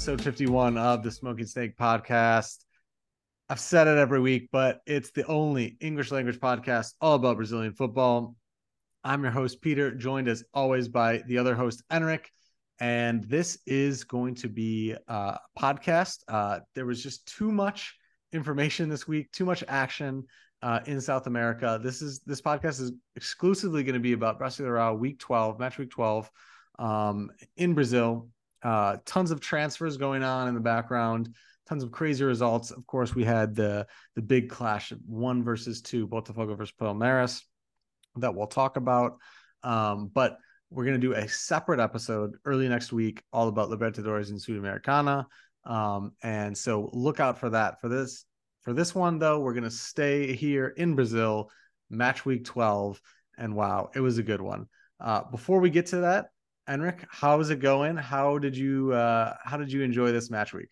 episode 51 of the Smoking Snake podcast. I've said it every week, but it's the only English language podcast all about Brazilian football. I'm your host, Peter, joined as always by the other host, Enrick. And this is going to be a podcast. Uh, there was just too much information this week, too much action uh, in South America. This is this podcast is exclusively going to be about Brasileirão Week 12, Match Week 12 um, in Brazil. Uh, tons of transfers going on in the background, tons of crazy results. Of course, we had the the big clash, one versus two, Botafogo versus Palmeiras, that we'll talk about. Um, but we're going to do a separate episode early next week, all about Libertadores and Sudamericana. Um, and so look out for that. For this, for this one though, we're going to stay here in Brazil, match week 12. And wow, it was a good one. Uh, before we get to that, Enrick, how's it going? How did you uh, how did you enjoy this match week?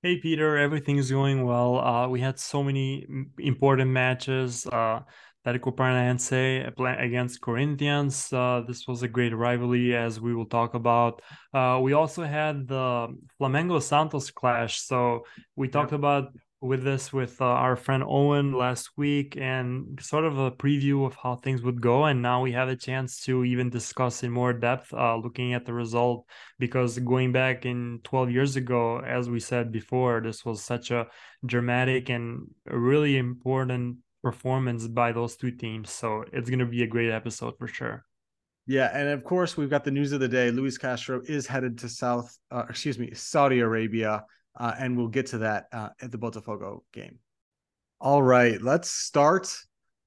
Hey Peter, everything's going well. Uh, we had so many important matches. Uh, Atlético Paranaense against Corinthians. Uh, this was a great rivalry, as we will talk about. Uh, we also had the Flamengo Santos clash. So we talked about with this with uh, our friend Owen last week and sort of a preview of how things would go. And now we have a chance to even discuss in more depth, uh, looking at the result, because going back in 12 years ago, as we said before, this was such a dramatic and really important performance by those two teams. So it's going to be a great episode for sure. Yeah, and of course we've got the news of the day. Luis Castro is headed to South, uh, excuse me, Saudi Arabia uh, and we'll get to that uh, at the Botafogo game. All right, let's start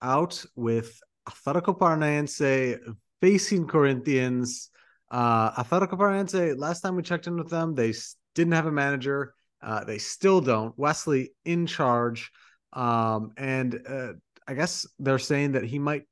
out with Atlético Paranaense facing Corinthians. Uh, Atlético Paranaense, last time we checked in with them, they didn't have a manager. Uh, they still don't. Wesley in charge. Um, and uh, I guess they're saying that he might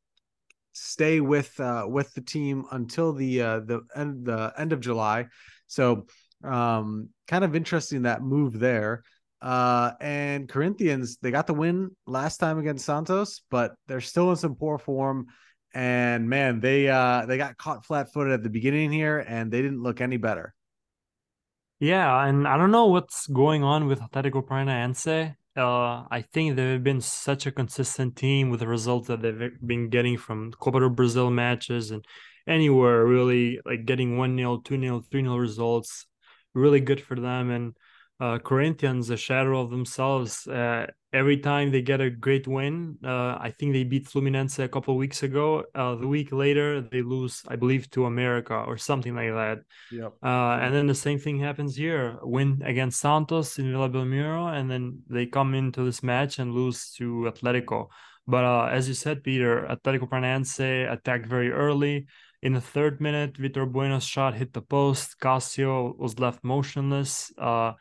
stay with uh, with the team until the uh, the end the end of July. So um, kind of interesting that move there. Uh, and Corinthians, they got the win last time against Santos, but they're still in some poor form. And man, they uh they got caught flat footed at the beginning here and they didn't look any better. Yeah, and I don't know what's going on with Atlético Paranaense. Uh, I think they've been such a consistent team with the results that they've been getting from Copa do Brasil matches and anywhere really, like getting 1 0, 2 0, 3 0 results really good for them. And uh, Corinthians, a shadow of themselves. Uh, every time they get a great win, uh, I think they beat Fluminense a couple weeks ago. Uh, the week later, they lose, I believe, to America or something like that. Yep. Uh, and then the same thing happens here: win against Santos in Vila Belmiro, and then they come into this match and lose to Atletico. But uh, as you said, Peter, Atletico Paranaense attacked very early. In the third minute, Vitor Bueno's shot hit the post. Cássio was left motionless. Uh,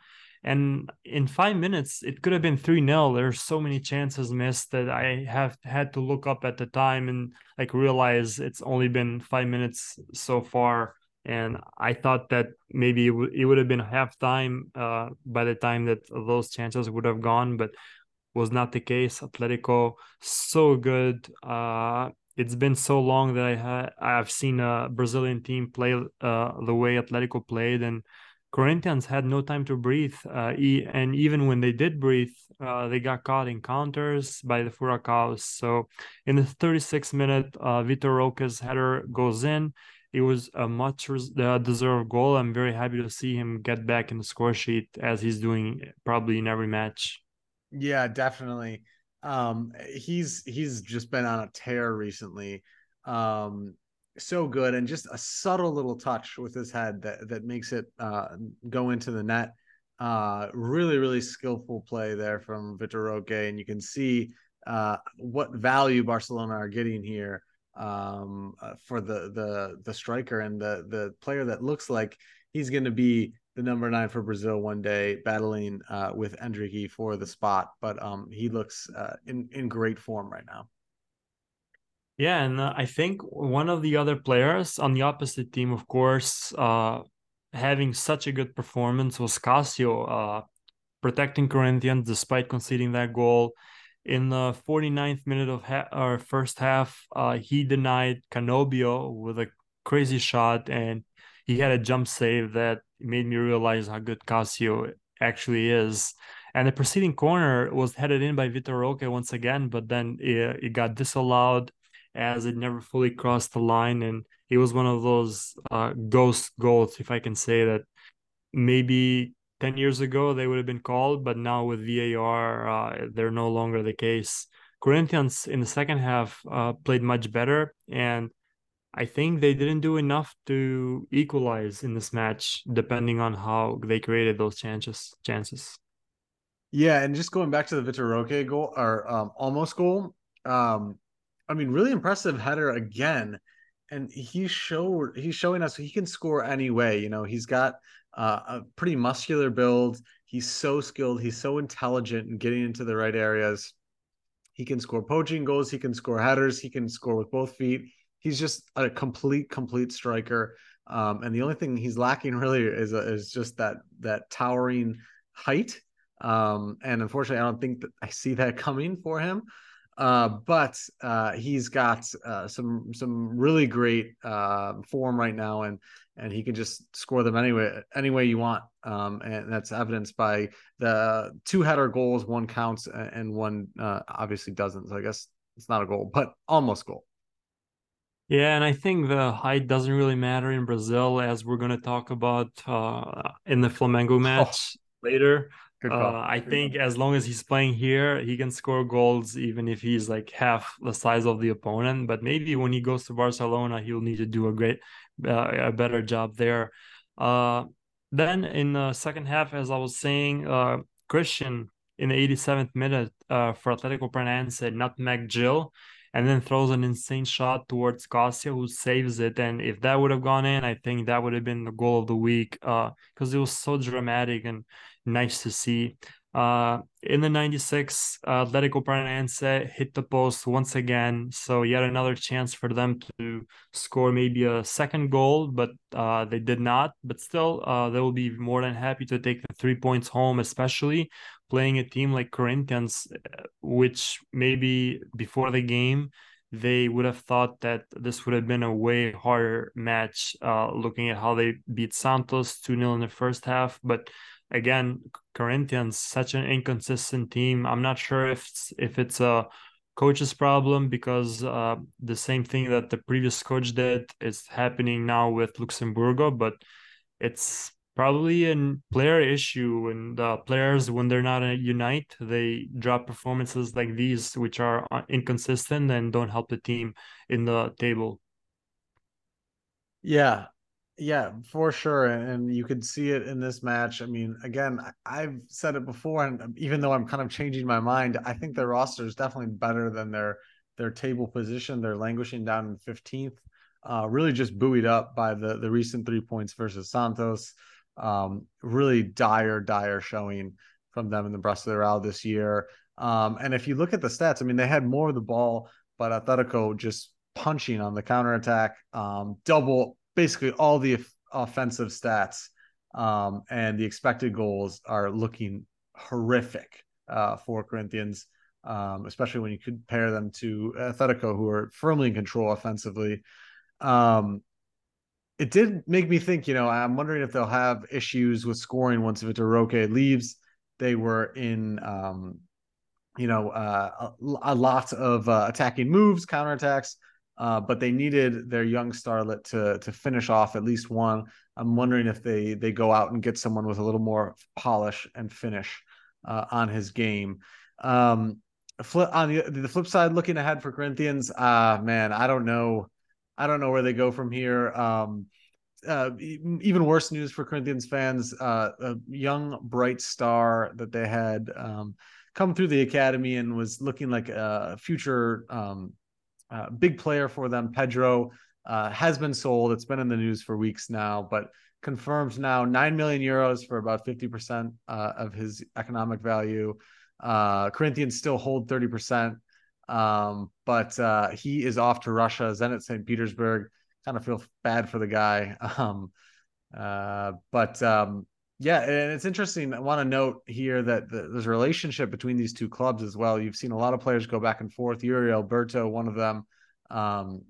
and in five minutes, it could have been 3 0. There's so many chances missed that I have had to look up at the time and like realize it's only been five minutes so far. And I thought that maybe it, w- it would have been halftime uh, by the time that those chances would have gone, but was not the case. Atletico so good. Uh, it's been so long that I had I've seen a Brazilian team play uh, the way Atletico played, and Corinthians had no time to breathe. Uh, and even when they did breathe, uh, they got caught in counters by the Furacaos. So in the 36th minute, uh, Vitor Roque's header goes in. It was a much uh, deserved goal. I'm very happy to see him get back in the score sheet as he's doing probably in every match. Yeah, definitely um he's he's just been on a tear recently. Um so good and just a subtle little touch with his head that that makes it uh go into the net. Uh really really skillful play there from Vitor Roque and you can see uh what value Barcelona are getting here um uh, for the the the striker and the the player that looks like he's going to be the number nine for Brazil one day, battling uh, with Endrick for the spot. But um, he looks uh, in in great form right now. Yeah, and uh, I think one of the other players on the opposite team, of course, uh, having such a good performance was Cassio, uh, protecting Corinthians despite conceding that goal. In the 49th minute of ha- our first half, uh, he denied Canobbio with a crazy shot, and he had a jump save that made me realize how good Cassio actually is. And the preceding corner was headed in by Vitor Roque once again, but then it, it got disallowed as it never fully crossed the line. And it was one of those uh, ghost goals, if I can say that. Maybe 10 years ago they would have been called, but now with VAR, uh, they're no longer the case. Corinthians in the second half uh, played much better. And I think they didn't do enough to equalize in this match, depending on how they created those chances. Chances. Yeah, and just going back to the Vitor Roque goal or um, almost goal, um, I mean, really impressive header again. And he showed he's showing us he can score anyway. You know, he's got uh, a pretty muscular build. He's so skilled. He's so intelligent in getting into the right areas. He can score poaching goals. He can score headers. He can score with both feet. He's just a complete, complete striker. Um, and the only thing he's lacking really is is just that that towering height. Um, and unfortunately, I don't think that I see that coming for him. Uh, but uh, he's got uh, some some really great uh, form right now, and and he can just score them anyway any way you want. Um, and that's evidenced by the two header goals, one counts and one uh, obviously doesn't. So I guess it's not a goal, but almost goal. Yeah, and I think the height doesn't really matter in Brazil, as we're going to talk about uh, in the Flamengo oh. match oh. later. Uh, I think as long as he's playing here, he can score goals even if he's like half the size of the opponent. But maybe when he goes to Barcelona, he'll need to do a great, uh, a better job there. Uh, then in the second half, as I was saying, uh, Christian in the 87th minute uh, for Atletico Paranaense nutmeg Gil and then throws an insane shot towards Cassio, who saves it. And if that would have gone in, I think that would have been the goal of the week Uh, because uh, it was so dramatic and nice to see. Uh, in the 96, uh, Atletico Paranaense hit the post once again. So yet another chance for them to score maybe a second goal, but uh, they did not. But still, uh, they will be more than happy to take the three points home, especially playing a team like Corinthians, uh, which maybe before the game they would have thought that this would have been a way harder match, uh, looking at how they beat Santos 2 0 in the first half. But again, Corinthians, such an inconsistent team. I'm not sure if it's, if it's a coach's problem because uh, the same thing that the previous coach did is happening now with Luxemburgo, but it's probably a player issue and the players when they're not unite they drop performances like these which are uh, inconsistent and don't help the team in the table yeah yeah for sure and you could see it in this match. I mean again i've said it before and even though i'm kind of changing my mind i think their roster is definitely better than their their table position. They're languishing down in 15th uh, really just buoyed up by the the recent three points versus santos. Um, really dire, dire showing from them in the Brasileirão this year. Um, and if you look at the stats, I mean, they had more of the ball, but Atletico just punching on the counterattack, um, double basically all the offensive stats. Um, and the expected goals are looking horrific uh, for Corinthians, um, especially when you compare them to Atletico, who are firmly in control offensively. Um, it did make me think, you know, I'm wondering if they'll have issues with scoring once Vitor Roque leaves. They were in, um, you know, uh, a, a, lot of uh, attacking moves, counterattacks, uh, but they needed their young starlet to to finish off at least one. I'm wondering if they they go out and get someone with a little more polish and finish uh, on his game. Um, flip on the, the flip side, looking ahead for Corinthians, uh man, I don't know I don't know where they go from here. Um, uh, even worse news for Corinthians fans: uh, a young bright star that they had um, come through the academy and was looking like a future um, uh, big player for them. Pedro uh, has been sold. It's been in the news for weeks now, but confirms now 9 million euros for about 50% uh, of his economic value. Uh, Corinthians still hold 30%, um, but uh, he is off to Russia, Zenit St. Petersburg. Kind of feel bad for the guy. Um, but um, yeah, and it's interesting. I want to note here that the, there's a relationship between these two clubs as well. You've seen a lot of players go back and forth. Yuri Alberto, one of them. Um,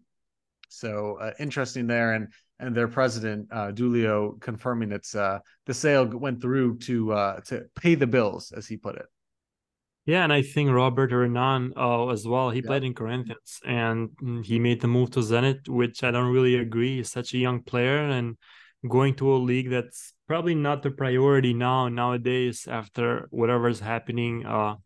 so uh, interesting there, and and their president uh, Duilio confirming it's uh, the sale went through to uh, to pay the bills, as he put it. Yeah, and I think Robert Renan uh, as well. He played in Corinthians, and he made the move to Zenit, which I don't really agree. He's such a young player, and going to a league that's probably not the priority now nowadays after whatever's happening uh,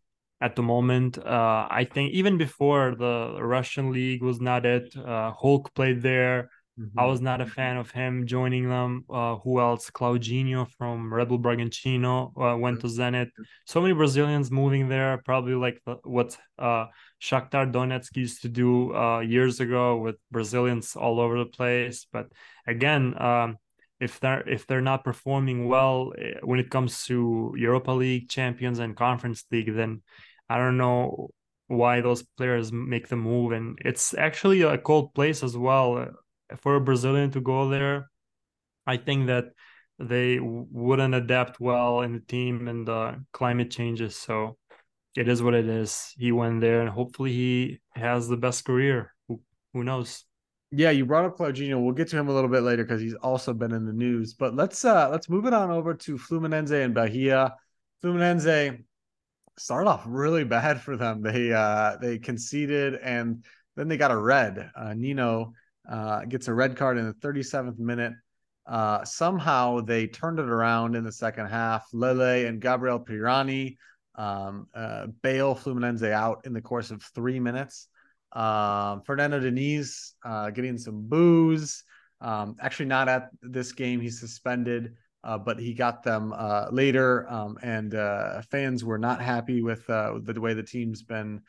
at the moment. Uh, I think even before the Russian league was not it. Uh, Hulk played there. Mm-hmm. I was not a fan of him joining them. Uh, who else? Claudinho from Red Bull Bragantino uh, went to Zenit. So many Brazilians moving there, probably like the, what uh, Shakhtar Donetsk used to do uh, years ago with Brazilians all over the place. But again, um, if they're if they're not performing well eh, when it comes to Europa League, Champions, and Conference League, then I don't know why those players make the move. And it's actually a cold place as well for a Brazilian to go there, I think that they wouldn't adapt well in the team and the climate changes. So it is what it is. He went there, and hopefully he has the best career. Who, who knows? Yeah, you brought up Claudinho. We'll get to him a little bit later because he's also been in the news. But let's uh let's move it on over to Fluminense and Bahia. Fluminense started off really bad for them. They uh they conceded and then they got a red. Uh, Nino uh, gets a red card in the 37th minute. Uh, somehow they turned it around in the second half. Lele and Gabriel Pirani um, uh, bail Fluminense out in the course of three minutes. Um, Fernando Diniz uh, getting some boos. Um, actually, not at this game. He's suspended, uh, but he got them uh, later. Um, and uh, fans were not happy with, uh, the way the team's been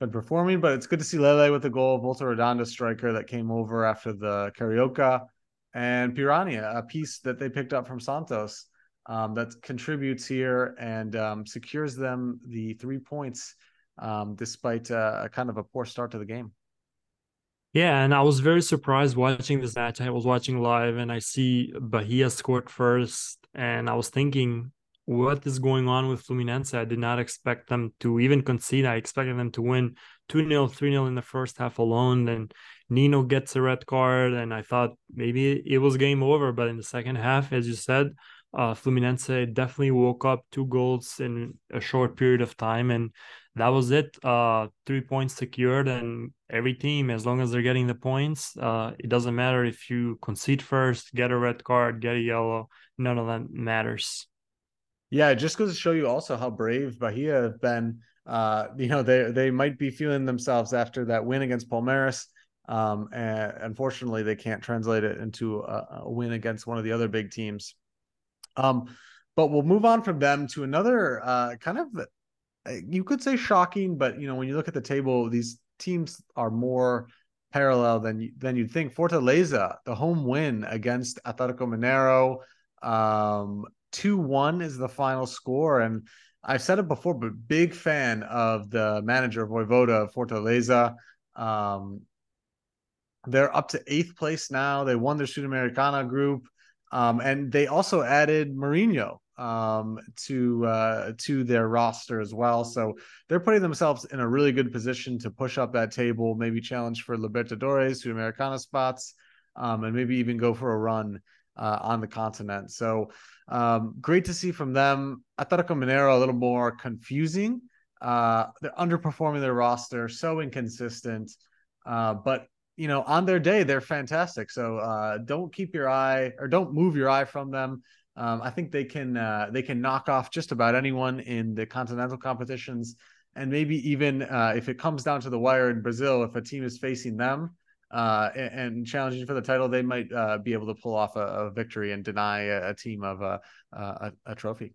been performing, but it's good to see Lele with the goal, Volta Redonda striker that came over after the Carioca, and Pirania, a piece that they picked up from Santos um, that contributes here and um, secures them the three points um, despite uh, a kind of a poor start to the game. Yeah, and I was very surprised watching this match. I was watching live and I see Bahia scored first, and I was thinking, what is going on with Fluminense. I did not expect them to even concede. I expected them to win 2 0, 3 0 in the first half alone. Then Nino gets a red card, and I thought maybe it was game over. But in the second half, as you said, uh, Fluminense definitely woke up two goals in a short period of time. And that was it. Uh, three points secured, and every team, as long as they're getting the points, uh, it doesn't matter if you concede first, get a red card, get a yellow, none of that matters. Yeah, it just goes to show you also how brave Bahia have been. Uh, you know, they they might be feeling themselves after that win against Palmeiras. Um, and unfortunately, they can't translate it into a, a, win against one of the other big teams. Um, but we'll move on from them to another uh, kind of, you could say shocking, but you know, when you look at the table, these teams are more parallel than than you'd think. Fortaleza, the home win against Atletico Mineiro. Um, 2 1 is the final score. And I've said it before, but big fan of the manager of Vojvoda Fortaleza. Um, they're up to eighth place now. They won their Sudamericana group. Um, and they also added Marinho um, to uh, to their roster as well. So they're putting themselves in a really good position to push up that table, maybe challenge for Libertadores, to Sudamericana spots, um, and maybe even go for a run uh, on the continent. So um, great to see from them. Atletico Mineiro a little more confusing. Uh, they're underperforming their roster, so inconsistent. Uh, but you know, on their day, they're fantastic. So uh, don't keep your eye or don't move your eye from them. Um, I think they can uh, they can knock off just about anyone in the continental competitions, and maybe even uh, if it comes down to the wire in Brazil, if a team is facing them, uh, and, and, challenging for the title, they might uh, be able to pull off a, a victory and deny a, a team of a, a, a, trophy.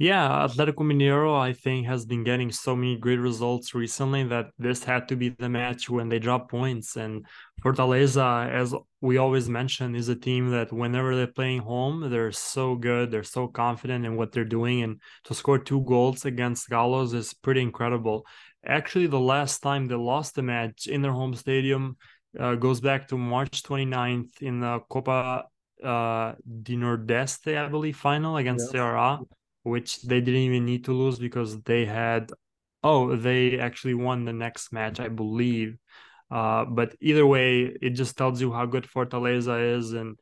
Yeah, Atletico Mineiro, I think, has been getting so many great results recently that this had to be the match when they drop points. And Fortaleza, as we always mention, is a team that whenever they're playing home, they're so good, they're so confident in what they're doing. And to score two goals against Galos is pretty incredible. Actually, the last time they lost a match in their home stadium uh, goes back to March 29th in the Copa uh, di Nordeste, I believe, final against yes. Ceará which they didn't even need to lose because they had oh they actually won the next match i believe uh, but either way it just tells you how good fortaleza is and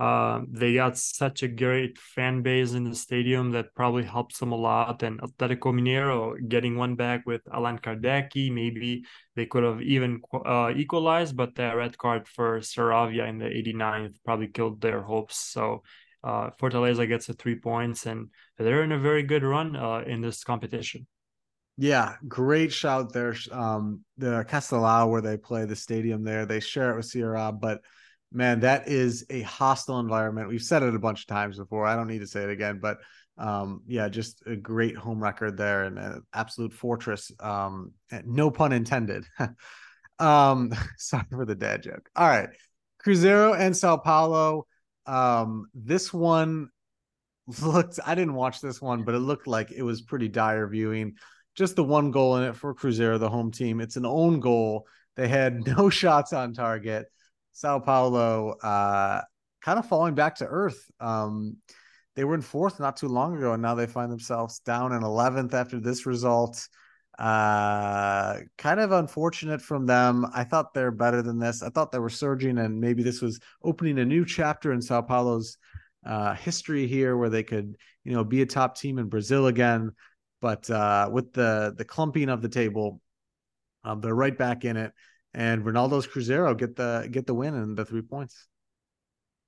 uh, they got such a great fan base in the stadium that probably helps them a lot. And Atletico Mineiro getting one back with Alan Kardec, maybe they could have even uh, equalized, but the red card for Saravia in the 89th probably killed their hopes. So uh, Fortaleza gets the three points, and they're in a very good run uh, in this competition. Yeah, great shout there. Um, the Castelao where they play the stadium there, they share it with Ceará, but man, that is a hostile environment. We've said it a bunch of times before. I don't need to say it again, but um, yeah, just a great home record there and an absolute fortress. Um, no pun intended. um, sorry for the dad joke. All right, Cruzeiro and Sao Paulo. Um, this one looked, I didn't watch this one, but it looked like it was pretty dire viewing. Just the one goal in it for Cruzeiro, the home team. It's an own goal. They had no shots on target. Sao Paulo uh, kind of falling back to earth. Um, they were in fourth not too long ago, and now they find themselves down in 11th after this result. Uh, kind of unfortunate from them. I thought they're better than this. I thought they were surging, and maybe this was opening a new chapter in Sao Paulo's uh, history here, where they could, you know, be a top team in Brazil again. But uh, with the the clumping of the table, um, they're right back in it, and Ronaldo's Cruzeiro get the get the win and the three points.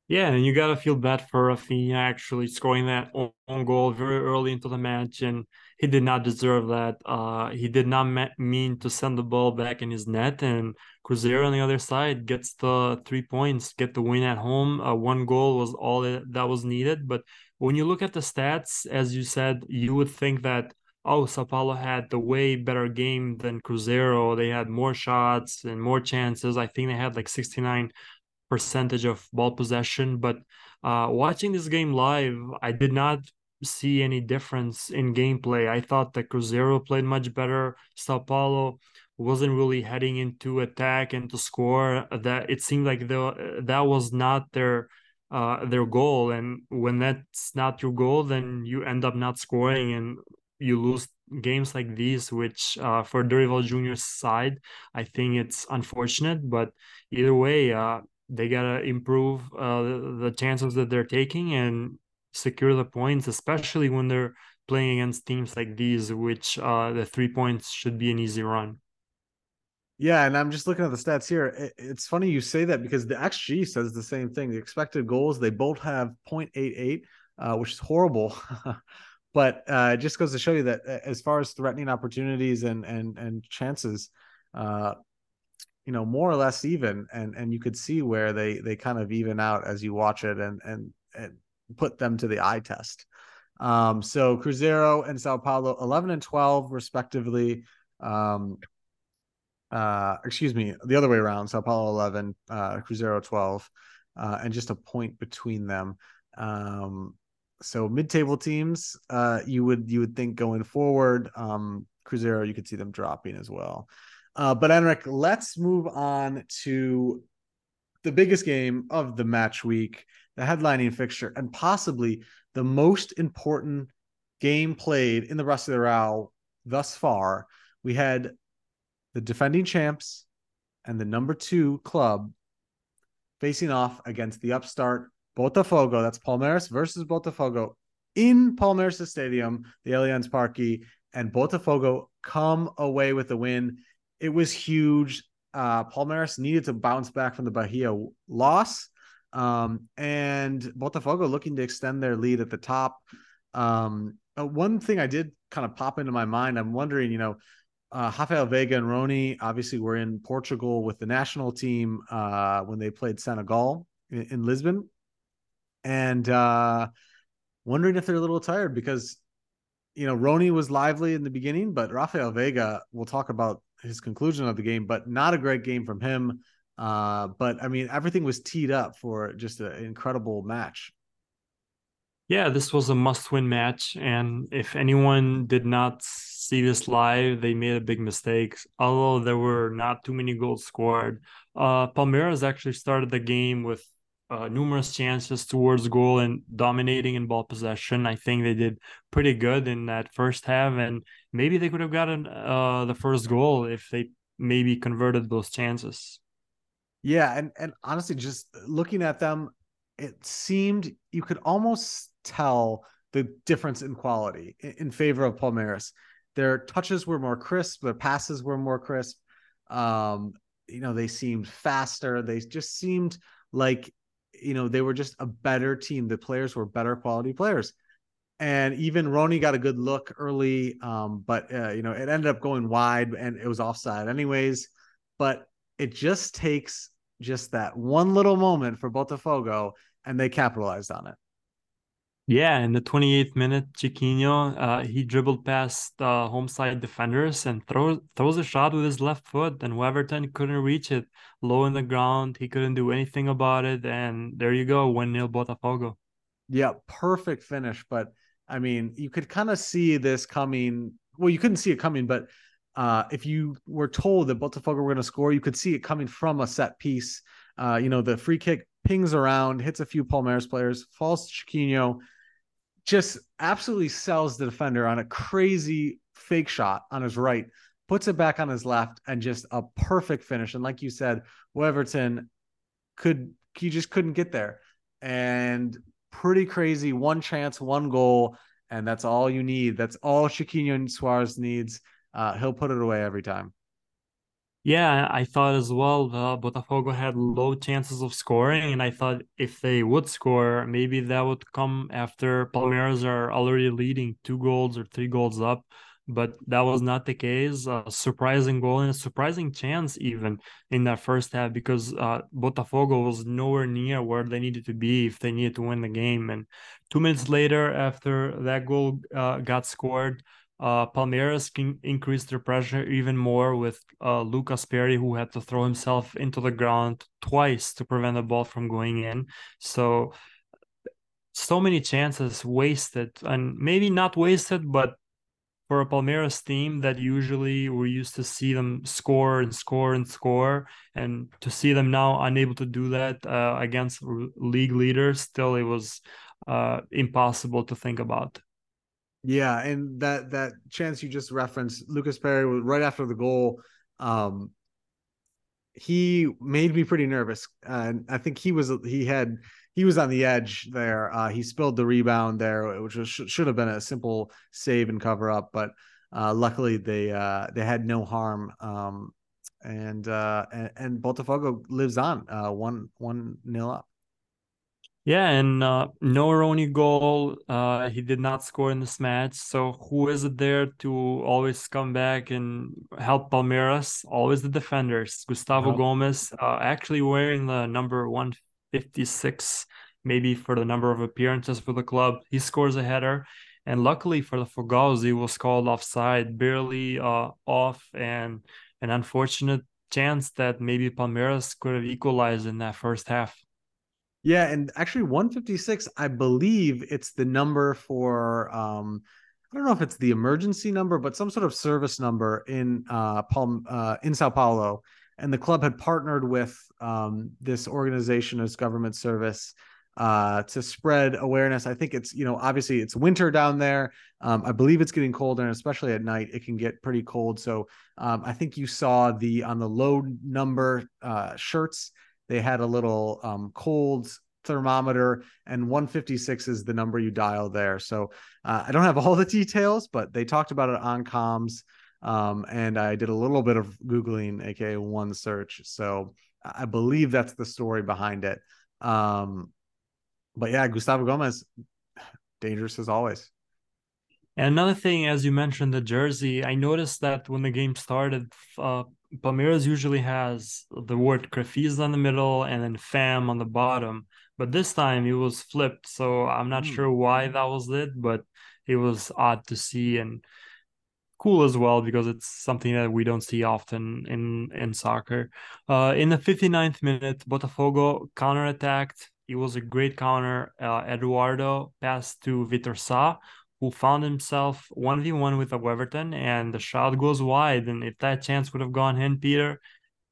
Yeah, and you gotta feel bad for Rafinha actually scoring that own goal very early into the match, and he did not deserve that. Uh, he did not mean to send the ball back in his net, and Cruzeiro on the other side gets the three points, get the win at home. Uh, one goal was all that was needed, but when you look at the stats, as you said, you would think that oh, Sao Paulo had the way better game than Cruzeiro. They had more shots and more chances. I think they had like 69 percentage of ball possession. But uh, watching this game live, I did not see any difference in gameplay. I thought that Cruzeiro played much better. Sao Paulo wasn't really heading into attack and to score. That it seemed like the that was not their uh, their goal. And when that's not your goal, then you end up not scoring and you lose games like these, which uh, for Dorival Junior's side, I think it's unfortunate. But either way, uh, they gotta improve uh, the chances that they're taking and secure the points, especially when they're playing against teams like these, which uh, the three points should be an easy run. Yeah, and I'm just looking at the stats here. It's funny you say that because the XG says the same thing. The expected goals they both have 0.88, uh, which is horrible. but uh, it just goes to show you that uh, as far as threatening opportunities and and and chances, uh, you know more or less even and and you could see where they they kind of even out as you watch it and and and put them to the eye test. Um so cruzeiro and sao paulo 11 and 12 respectively um uh excuse me the other way around sao paulo 11 uh cruzeiro 12 uh and just a point between them. Um so mid-table teams uh you would you would think going forward um cruzeiro you could see them dropping as well uh, but Enrick, let's move on to the biggest game of the match week, the headlining fixture, and possibly the most important game played in the rest of the row thus far. We had the defending champs and the number two club facing off against the upstart Botafogo. That's Palmeiras versus Botafogo in Palmeiras Stadium, the Allianz Parque, and Botafogo come away with the win it was huge. Uh, Palmeiras needed to bounce back from the Bahia loss. Um, and Botafogo looking to extend their lead at the top. Um, uh, one thing I did kind of pop into my mind, I'm wondering, you know, uh, Rafael Veiga and Rony obviously were in Portugal with the national team uh, when they played Senegal in, in Lisbon. And uh, wondering if they're a little tired because you know, Rony was lively in the beginning, but Rafael Veiga, we'll talk about his conclusion of the game, but not a great game from him. Uh, but I mean, everything was teed up for just an incredible match. Yeah, this was a must win match. And if anyone did not see this live, they made a big mistake. Although there were not too many goals scored, uh, Palmeiras actually started the game with uh, numerous chances towards goal and dominating in ball possession. I think they did pretty good in that first half, and maybe they could have gotten uh, the first goal if they maybe converted those chances. Yeah, and and honestly, just looking at them, it seemed you could almost tell the difference in quality in, in favor of Palmeiras. Their touches were more crisp, their passes were more crisp. Um, you know, they seemed faster. They just seemed like you know they were just a better team. The players were better quality players, and even Rony got a good look early. Um, but uh, you know, it ended up going wide, and it was offside anyways. But it just takes just that one little moment for Botafogo, and they capitalized on it. Yeah, in the 28th minute, Tiquinho, uh, he dribbled past uh, home side defenders and throws throws a shot with his left foot, and Weverton couldn't reach it. Low in the ground, he couldn't do anything about it, and there you go, 1 0 Botafogo. Yeah, perfect finish. But I mean, you could kind of see this coming. Well, you couldn't see it coming, but uh, if you were told that Botafogo were going to score, you could see it coming from a set piece. Uh, you know, the free kick pings around, hits a few Palmeiras players, falls to Tiquinho, just absolutely sells the defender on a crazy fake shot on his right, puts it back on his left, and just a perfect finish. And like you said, Weverton could he just couldn't get there. And pretty crazy. One chance, one goal, and that's all you need. That's all Tiquinho Soares needs uh, he'll put it away every time. Yeah, I thought as well. Uh, Botafogo had low chances of scoring, and I thought if they would score, maybe that would come after Palmeiras are already leading two goals or three goals up. But that was not the case. A surprising goal and a surprising chance even in that first half because uh, Botafogo was nowhere near where they needed to be if they needed to win the game. And two minutes later, after that goal uh, got scored, uh, Palmeiras can increase their pressure even more with uh, Lucas Perri, who had to throw himself into the ground twice to prevent the ball from going in. So, so many chances wasted, and maybe not wasted, but for a Palmeiras team that usually we're used to see them score and score and score, and to see them now unable to do that uh, against league leaders, still it was uh, impossible to think about. Yeah, and that that chance you just referenced, Lucas Perri, right after the goal, um, he made me pretty nervous, and I think he was he had he was on the edge there. Uh, he spilled the rebound there, which was, should have been a simple save and cover up, but uh, luckily they uh, they had no harm. Um, and, uh, and and Botafogo lives on uh, one one nil up. Yeah, and uh, no Rony goal. Uh, he did not score in this match. So who is it there to always come back and help Palmeiras? Always the defenders. Gustavo oh. Gomez, uh, actually wearing the number 156, maybe for the number of appearances for the club. He scores a header. And luckily for the Fogals, he was called offside, barely uh, off, and an unfortunate chance that maybe Palmeiras could have equalized in that first half. Yeah, and actually 156, I believe it's the number for um I don't know if it's the emergency number, but some sort of service number in uh Palm uh in Sao Paulo. And the club had partnered with um this organization as government service uh to spread awareness. I think it's, you know, obviously it's winter down there. Um, I believe it's getting colder, and especially at night, it can get pretty cold. So um, I think you saw the on the low number uh shirts they had a little um, cold thermometer, and 156 is the number you dial there. So uh, I don't have all the details, but they talked about it on comms. Um, and I did a little bit of Googling, aka one search. So I believe that's the story behind it. Um, but yeah, Gustavo Gomez, dangerous as always. And another thing, as you mentioned, the jersey, I noticed that when the game started, uh, Palmeiras usually has the word Crefisa in the middle and then fam on the bottom. But this time it was flipped. So I'm not mm. sure why that was it, but it was odd to see and cool as well because it's something that we don't see often in in soccer. Uh, in the 59th minute, Botafogo counterattacked. It was a great counter. Uh, Eduardo passed to Vitor Sá, who found himself 1v1 with a Weverton, and the shot goes wide. And if that chance would have gone in, Peter,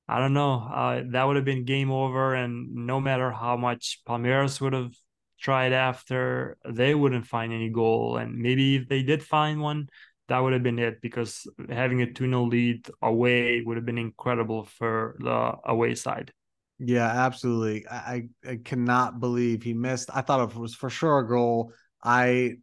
I don't know. Uh, that would have been game over. And no matter how much Palmeiras would have tried after, they wouldn't find any goal. And maybe if they did find one, that would have been it because having a 2 0 lead away would have been incredible for the away side. Yeah, absolutely. I, I cannot believe he missed. I thought it was for sure a goal. I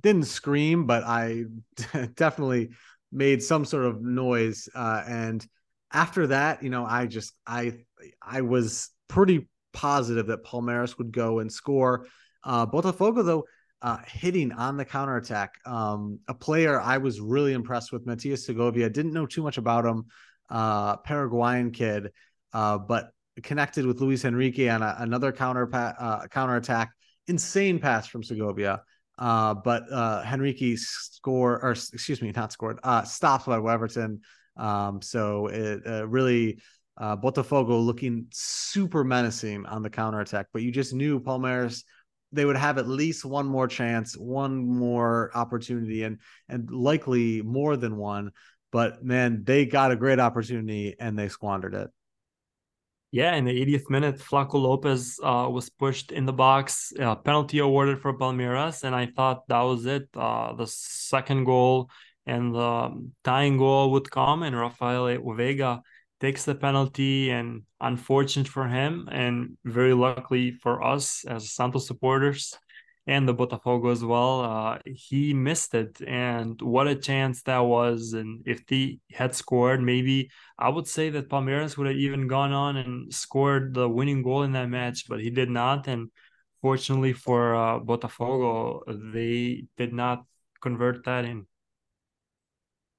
didn't scream, but I definitely made some sort of noise. Uh, and after that, you know, I just I I was pretty positive that Palmeiras would go and score. Uh, Botafogo though uh, hitting on the counterattack. Um, a player I was really impressed with, Matias Segovia. Didn't know too much about him, uh, Paraguayan kid, uh, but connected with Luis Henrique on a, another counter pa- uh, counterattack. Insane pass from Segovia. Uh, but uh, Henrique score or excuse me, not scored, uh, stopped by Weverton. Um, so it uh, really uh, Botafogo looking super menacing on the counterattack, but you just knew Palmeiras they would have at least one more chance, one more opportunity, and and likely more than one. But man, they got a great opportunity and they squandered it. Yeah, in the 80th minute, Flaco Lopez uh, was pushed in the box, uh, penalty awarded for Palmeiras, and I thought that was it. Uh, the second goal and the tying goal would come, and Rafael Veiga takes the penalty and unfortunate for him and very luckily for us as Santos supporters and the Botafogo as well. Uh, he missed it, and what a chance that was! And if he had scored, maybe I would say that Palmeiras would have even gone on and scored the winning goal in that match, but he did not. And fortunately for uh, Botafogo, they did not convert that in.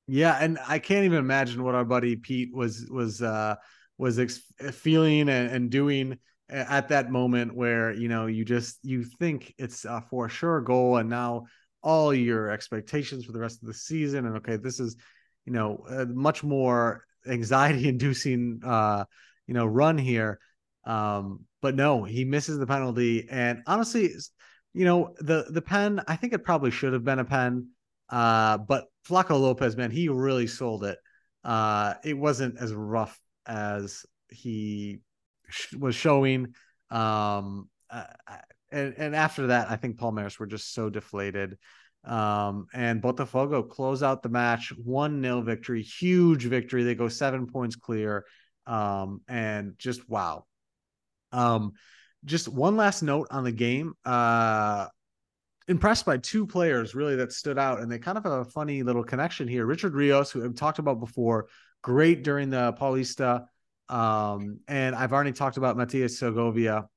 Yeah, and I can't even imagine what our buddy Pete was was uh was ex- feeling and, and doing at that moment where you know you just you think it's a for sure goal and now all your expectations for the rest of the season and okay this is you know much more anxiety inducing uh you know run here. Um but no he misses the penalty and honestly you know the the pen i think it probably should have been a pen uh, but Flaco Lopez, man, he really sold it. Uh, it wasn't as rough as he sh- was showing. Um, uh, and, and after that, I think Palmeiras were just so deflated. Um, and Botafogo close out the match 1 0 victory, huge victory. They go seven points clear. Um, and just wow. Um, just one last note on the game. Uh, impressed by two players really that stood out, and they kind of have a funny little connection here. Richard Rios, who I've talked about before, great during the Paulista, um, and I've already talked about Matias Segovia.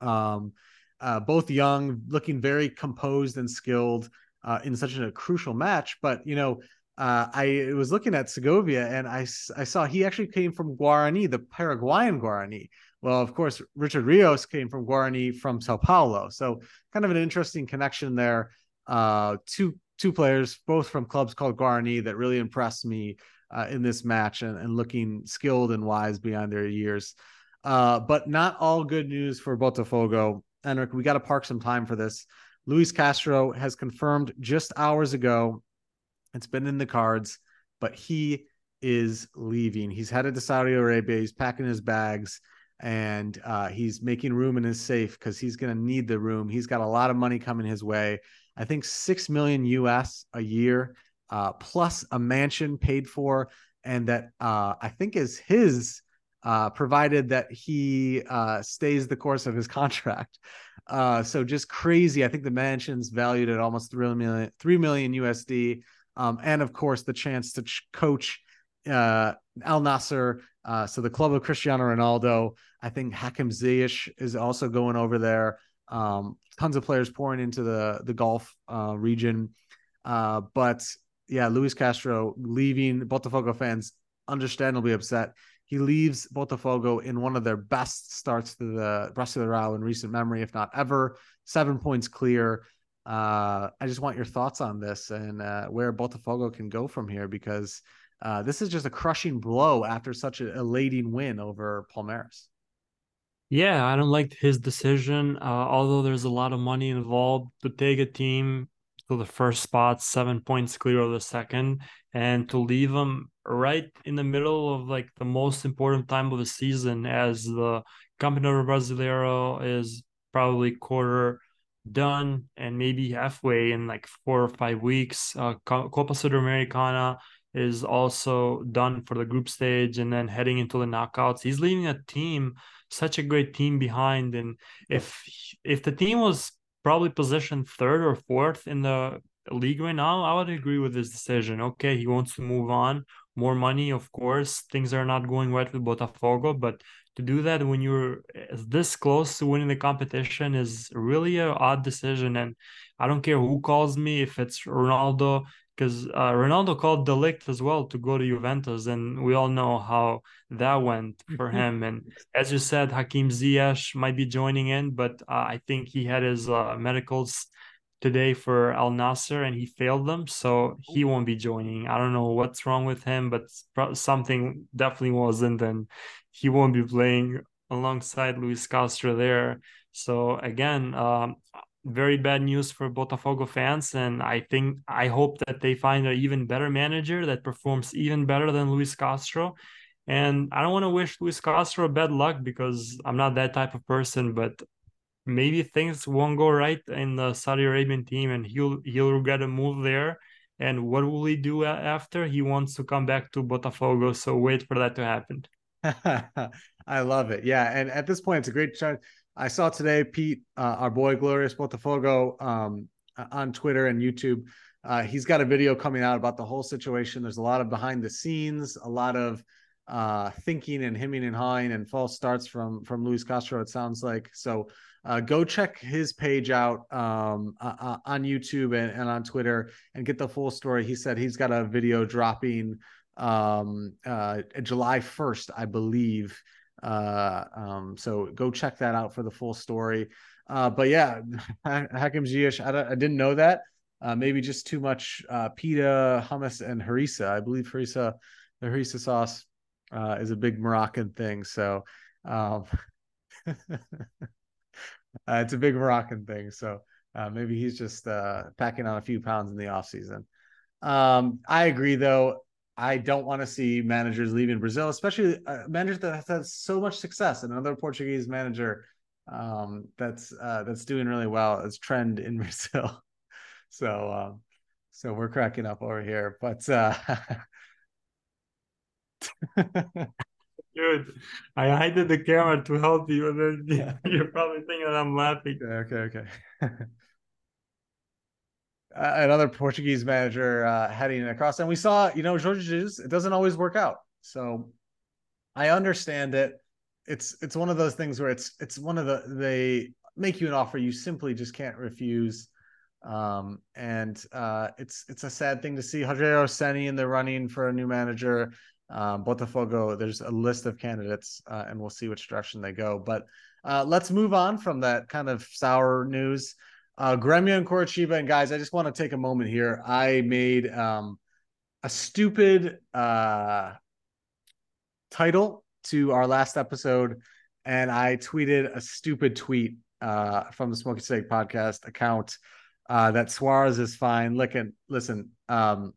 Um, uh, both young, looking very composed and skilled uh, in such a crucial match. But you know, uh, I was looking at Segovia, and I I saw he actually came from Guarani, the Paraguayan Guarani. Well, of course, Richard Rios came from Guarani from Sao Paulo. So kind of an interesting connection there. Uh, two two players, both from clubs called Guarani, that really impressed me uh, in this match and, and looking skilled and wise beyond their years. Uh, but not all good news for Botafogo. Enrick, we got to park some time for this. Luis Castro has confirmed just hours ago. It's been in the cards, but he is leaving. He's headed to Saudi Arabia. He's packing his bags and uh, he's making room in his safe because he's going to need the room. He's got a lot of money coming his way. I think six million US a year, uh, plus a mansion paid for, and that uh, I think is his, uh, provided that he uh, stays the course of his contract. Uh, so just crazy. I think the mansion's valued at almost three million, three million USD, um, and of course the chance to ch- coach Al Nassr uh, so the club of Cristiano Ronaldo, I think Hakim Ziyech is also going over there. Um, tons of players pouring into the the Gulf uh, region, uh, but yeah, Luis Castro leaving Botafogo fans understandably upset. He leaves Botafogo in one of their best starts to the row in recent memory, if not ever. Seven points clear. Uh, I just want your thoughts on this and uh, where Botafogo can go from here because uh, this is just a crushing blow after such a elating win over Palmeiras. Yeah, I don't like his decision. Uh, although there's a lot of money involved to take a team to the first spot, seven points clear of the second, and to leave them right in the middle of like the most important time of the season as the Campeonato Brasileiro is probably quarter done and maybe halfway in like four or five weeks. Uh, Copa Sudamericana is also done for the group stage and then heading into the knockouts. He's leaving a team, such a great team behind. And if if the team was probably positioned third or fourth in the league right now, I would agree with his decision. Okay, he wants to move on. More money, of course. Things are not going right with Botafogo, but to do that when you're this close to winning the competition is really an odd decision. And I don't care who calls me, if it's Ronaldo, because uh, Ronaldo called De Ligt as well to go to Juventus, and we all know how that went for him. and as you said, Hakim Ziyech might be joining in, but uh, I think he had his uh, medicals today for Al Nassr and he failed them, so he won't be joining. I don't know what's wrong with him, but something definitely wasn't, and he won't be playing alongside Luis Castro there. So again, um, very bad news for Botafogo fans. And I think I hope that they find an even better manager that performs even better than Luis Castro. And I don't want to wish Luis Castro bad luck because I'm not that type of person, but maybe things won't go right in the Saudi Arabian team and he'll he'll regret a move there. And what will he do after? He wants to come back to Botafogo. So wait for that to happen. I love it. Yeah. And at this point, it's a great chance I saw today Pete, uh, our boy Glorious Botafogo, um, on Twitter and YouTube. Uh, he's got a video coming out about the whole situation. There's a lot of behind the scenes, a lot of uh, thinking and hemming and hawing and false starts from from Luis Castro. It sounds like so. Uh, go check his page out um, uh, uh, on YouTube and, and, on Twitter and get the full story. He said he's got a video dropping um, uh, July 1st, I believe. Uh, um, so go check that out for the full story. Uh, but yeah, Hakim Ziyech, I, I, didn't know that. Uh, maybe just too much uh, pita, hummus, and harissa. I believe harissa, the harissa sauce, uh, is a big Moroccan thing. So um, uh, it's a big Moroccan thing. So maybe he's just uh, packing on a few pounds in the off season. Um, I agree, though. I don't want to see managers leaving Brazil, especially a manager that has had so much success. And another Portuguese manager um, that's uh, that's doing really well is trend in Brazil. so um, so we're cracking up over here, but uh, Dude, I hid the camera to help you, and then you're probably thinking I'm laughing. Okay, okay. Another Portuguese manager uh, heading across. And we saw, you know, Jorge Jesus, it doesn't always work out. So I understand it. It's it's one of those things where it's it's one of the they make you an offer you simply just can't refuse. Um, and uh, it's it's a sad thing to see Rogério Ceni in the running for a new manager. Um, Botafogo, there's a list of candidates, uh, and we'll see which direction they go. But uh, let's move on from that kind of sour news uh, Gremio and Coritiba, and guys, I just want to take a moment here. I made um, a stupid uh, title to our last episode, and I tweeted a stupid tweet uh, from the Smoking Snake podcast account uh, that Suarez is fine. Look Listen, listen, um,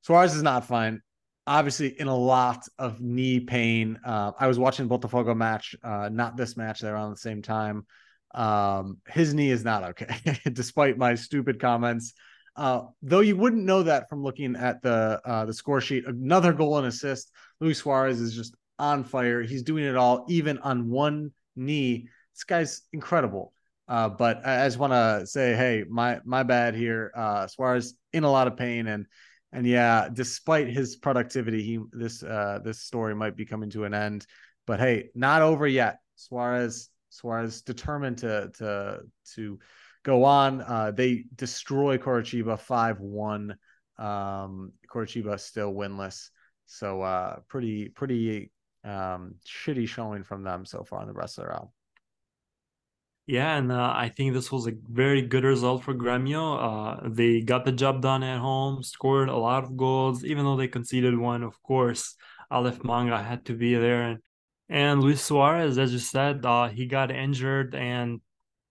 Suarez is not fine. Obviously, in a lot of knee pain. Uh, I was watching Botafogo match, uh, not this match. They're on the same time. Um, his knee is not okay, despite my stupid comments. Uh, though you wouldn't know that from looking at the uh, the score sheet. Another goal and assist. Luis Suarez is just on fire. He's doing it all, even on one knee. This guy's incredible. Uh, but I just want to say, hey, my my bad here. Uh, Suarez in a lot of pain, and and yeah, despite his productivity, he this uh, this story might be coming to an end. But hey, not over yet. Suarez Suarez determined to to to go on. Uh, they destroy Coritiba five one. Um, Coritiba still winless, so uh, pretty pretty um, shitty showing from them so far in the rest of the round. Yeah, and uh, I think this was a very good result for Gremio. Uh, they got the job done at home, scored a lot of goals, even though they conceded one. Of course, Alef Manga had to be there, and and Luis Suarez, as you said, uh, he got injured, and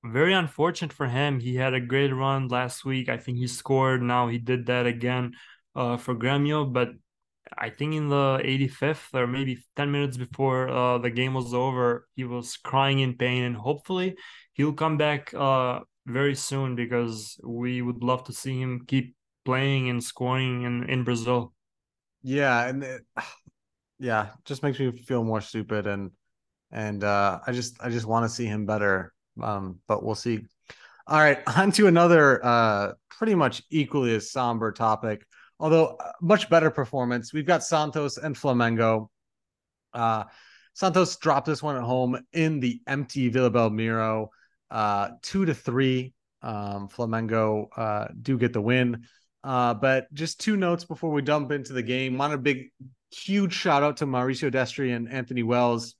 very unfortunate for him. He had a great run last week. I think he scored. Now he did that again uh, for Gremio, but I think in the 85th or maybe 10 minutes before uh, the game was over, he was crying in pain, and hopefully he'll come back uh, very soon because we would love to see him keep playing and scoring in, in Brazil. Yeah, and it, yeah, just makes me feel more stupid and and uh, I just I just want to see him better. Um, but we'll see. All right, on to another uh, pretty much equally as somber topic although uh, much better performance. We've got Santos and Flamengo. Uh, Santos dropped this one at home in the empty Vila Belmiro, uh, two to three. Um, Flamengo uh, do get the win. Uh, but just two notes before we dump into the game. Want a big, huge shout out to Mauricio Destri and Anthony Wells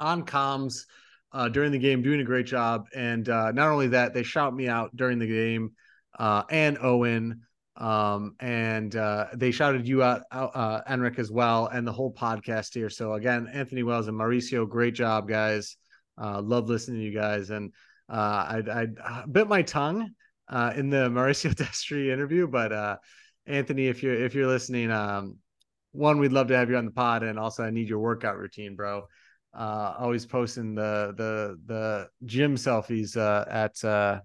on comms uh, during the game, doing a great job. And uh, not only that, they shout me out during the game uh, and Owen um and uh they shouted you out, uh Enrick as well and the whole podcast here. So again anthony wells and mauricio great job guys. Uh love listening to you guys. And i i bit my tongue in the mauricio destri interview but anthony if you're if you're listening um one we'd love to have you on the pod and also i need your workout routine bro uh always posting the the the gym selfies uh at uh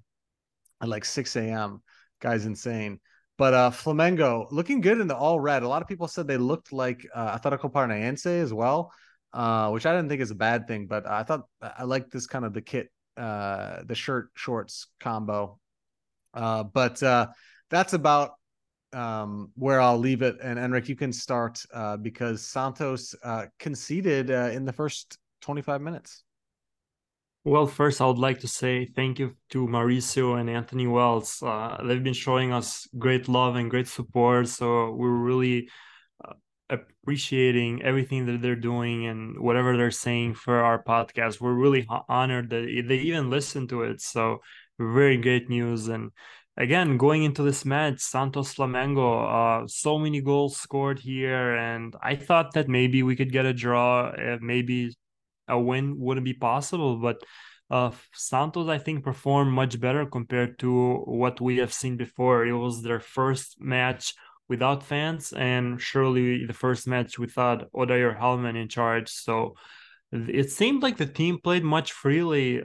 at like 6 a.m guy's insane but uh, Flamengo looking good in the all red. A lot of people said they looked like uh, Atletico Paranaense as well, uh, which I didn't think is a bad thing. But I thought I like this kind of the kit, uh, the shirt shorts combo. Uh, but uh, that's about um, where I'll leave it. And Enrick, you can start uh, because Santos uh, conceded uh, in the first 25 minutes. Well, first, I would like to say thank you to Mauricio and Anthony Wells. Uh, they've been showing us great love and great support. So we're really uh, appreciating everything that they're doing and whatever they're saying for our podcast. We're really honored that they even listen to it. So very great news. And again, going into this match, Santos Flamengo, uh, so many goals scored here. And I thought that maybe we could get a draw, uh, maybe a win wouldn't be possible. But uh, Santos, I think, performed much better compared to what we have seen before. It was their first match without fans, and surely the first match without Odair Hellmann in charge. So it seemed like the team played much freely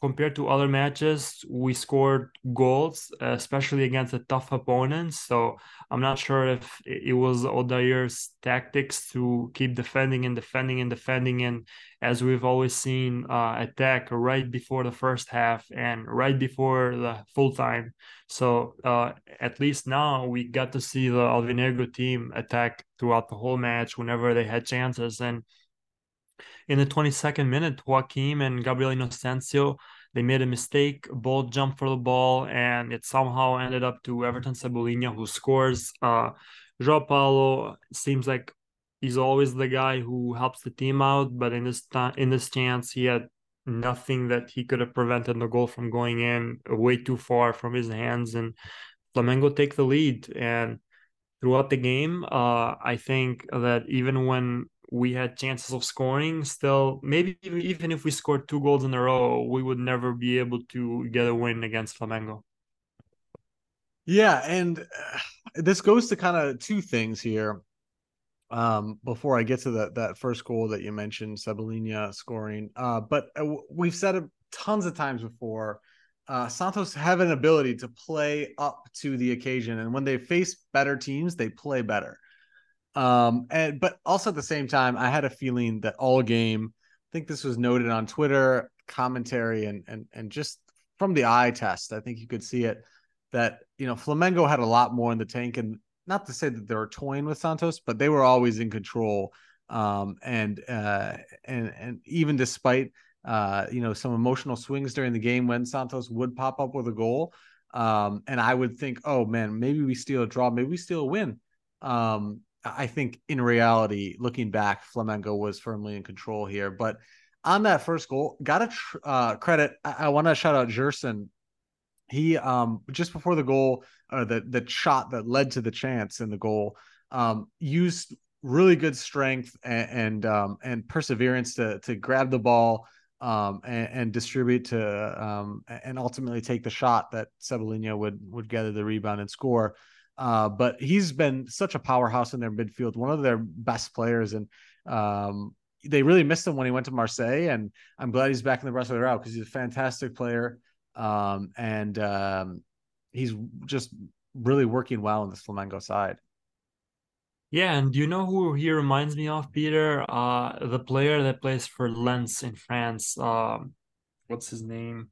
compared to other matches, we scored goals, especially against a tough opponent. So I'm not sure if it was Odair's tactics to keep defending and defending and defending. And as we've always seen, uh, attack right before the first half and right before the full time. So uh, at least now we got to see the Alvinegro team attack throughout the whole match whenever they had chances. And in the 22nd minute, Joaquim and Gabriel Inocencio, they made a mistake, both jumped for the ball, and it somehow ended up to Everton Cebolinha, who scores. Uh, João Paulo seems like he's always the guy who helps the team out, but in this in this chance, he had nothing that he could have prevented the goal from going in way too far from his hands, and Flamengo take the lead. And throughout the game, uh, I think that even when we had chances of scoring still maybe even if we scored two goals in a row we would never be able to get a win against flamengo. Yeah and uh, this goes to kind of two things here. Um before i get to that that first goal that you mentioned Cebolinha scoring uh but uh, we've said it tons of times before uh santos have an ability to play up to the occasion and when they face better teams they play better um, and but also at the same time, I had a feeling that all game, I think this was noted on Twitter, commentary, and and and just from the eye test, I think you could see it that you know Flamengo had a lot more in the tank, and not to say that they were toying with Santos, but they were always in control. Um, and uh, and and even despite uh, you know some emotional swings during the game when Santos would pop up with a goal, um, and I would think, oh man, maybe we steal a draw, maybe we steal a win. Um, I think in reality, looking back, Flamengo was firmly in control here. But on that first goal, got a tr- uh, credit. I, I want to shout out Gerson. He um just before the goal, the the shot that led to the chance in the goal, um, used really good strength and and, um, and perseverance to to grab the ball um, and, and, distribute to um, and ultimately take the shot that Cebolinha would would gather the rebound and score. Uh, but he's been such a powerhouse in their midfield, one of their best players, and um, they really missed him when he went to Marseille. And I'm glad he's back in the rest of the route because he's a fantastic player, um, and um, he's just really working well in the Flamengo side. Yeah, and do you know who he reminds me of, Peter? Uh, the player that plays for Lens in France. Um, what's his name?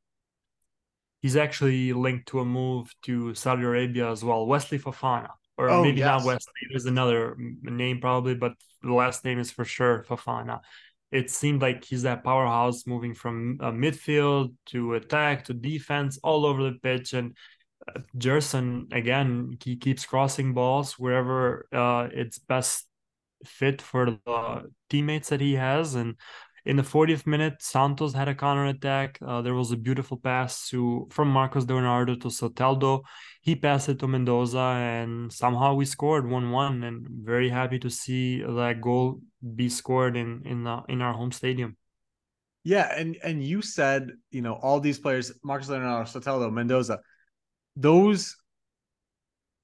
He's actually linked to a move to Saudi Arabia as well. Wesley Fofana, or oh, maybe yes. not Wesley. There's another name probably, but the last name is for sure Fofana. It seemed like he's that powerhouse moving from uh, midfield to attack to defense all over the pitch, and Gerson again, he keeps crossing balls wherever uh, it's best fit for the teammates that he has. And in the 40th minute, Santos had a counter attack. Uh, there was a beautiful pass to from Marcos Leonardo to Soteldo. He passed it to Mendoza, and somehow we scored 1-1. And very happy to see that goal be scored in in uh, in our home stadium. Yeah, and and you said you know all these players, Marcos Leonardo, Soteldo, Mendoza those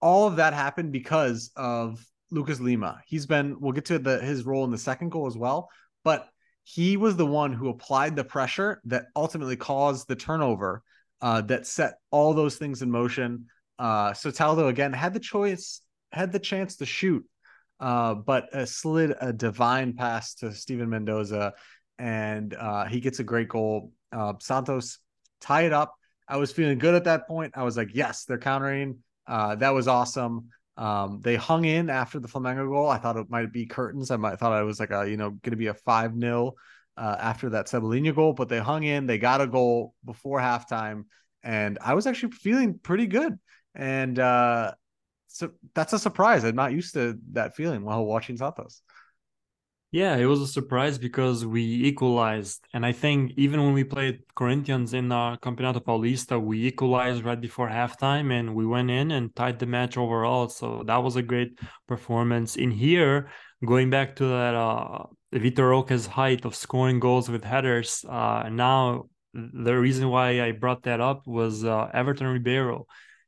all of that happened because of Lucas Lima. He's been we'll get to the his role in the second goal as well, but he was the one who applied the pressure that ultimately caused the turnover uh, that set all those things in motion. Uh, again had the choice, had the chance to shoot, uh, but uh, slid a divine pass to Steven Mendoza, and uh, he gets a great goal. Uh, Santos tie it up. I was feeling good at that point. I was like, yes, they're countering. Uh, that was awesome. Um, they hung in after the Flamengo goal. I thought it might be curtains. I might thought I was like a, you know, going to be a 5 0 uh, after that Cebolinha goal, but they hung in. They got a goal before halftime. And I was actually feeling pretty good. And uh, so that's a surprise. I'm not used to that feeling while watching Santos. Yeah, it was a surprise because we equalized. And I think even when we played Corinthians in the Campeonato Paulista, we equalized right before halftime and we went in and tied the match overall. So that was a great performance. In here, going back to that uh, Vitor Roque's height of scoring goals with headers, uh, now the reason why I brought that up was uh, Everton Ribeiro.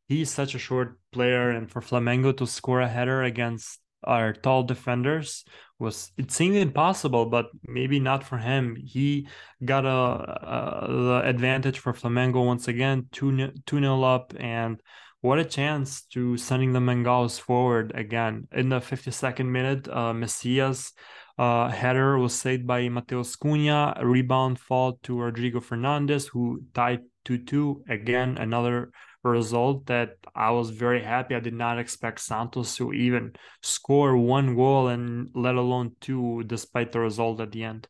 He's such a short player, and for Flamengo to score a header against our tall defenders was it seemed impossible but maybe not for him. He got a, a the advantage for flamengo once again 2 2 nil up and what a chance to sending the Mengals forward again. In the 52nd minute uh, Messias uh, header was saved by Matheus Cunha. Rebound fall to Rodrigo Fernandez who tied 2-2 again another result that I was very happy. I did not expect Santos to even score one goal and let alone two, despite the result at the end.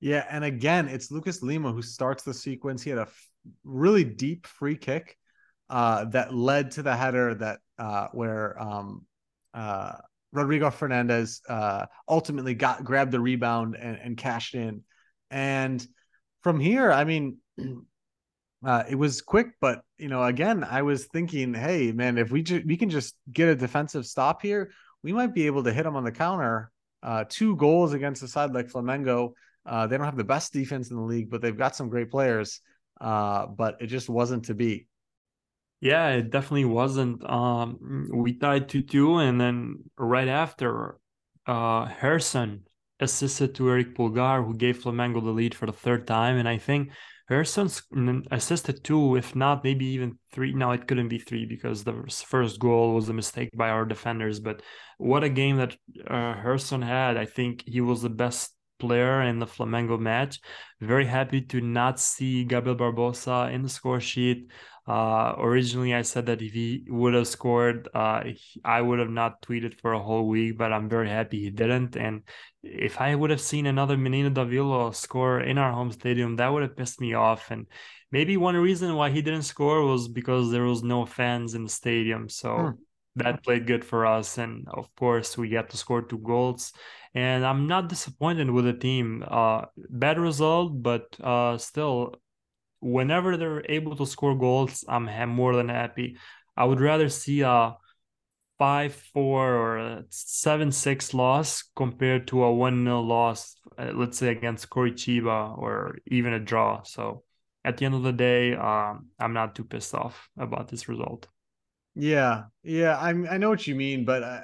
Yeah, and again, it's Lucas Lima who starts the sequence. He had a f- really deep free kick uh, that led to the header that uh, where um, uh, Rodrigo Fernandez uh, ultimately got grabbed the rebound and, and cashed in. And from here, I mean, uh, it was quick, but you know, again, I was thinking, hey, man, if we ju- we can just get a defensive stop here, we might be able to hit them on the counter. Uh, two goals against a side like Flamengo. Uh, they don't have the best defense in the league, but they've got some great players. Uh, but it just wasn't to be. Yeah, it definitely wasn't. Um, we tied two two, and then right after, uh, Gerson assisted to Eric Pulgar, who gave Flamengo the lead for the third time, and I think Gerson's assisted two, if not maybe even three. Now it couldn't be three because the first goal was a mistake by our defenders. But what a game that uh, Gerson had! I think he was the best player in the Flamengo match. Very happy to not see Gabriel Barbosa in the score sheet. Uh, originally, I said that if he would have scored, uh, I would have not tweeted for a whole week, but I'm very happy he didn't. And if I would have seen another Menino da Vila score in our home stadium, that would have pissed me off. And maybe one reason why he didn't score was because there was no fans in the stadium. So hmm. that played good for us. And of course, we got to score two goals. and I'm not disappointed with the team. Uh, bad result, but uh, still, whenever they're able to score goals, I'm more than happy. I would rather see a five four or a seven six loss compared to a one nil loss, uh, let's say against Coritiba or even a draw. So at the end of the day, um, I'm not too pissed off about this result. Yeah, yeah, I I know what you mean, but uh,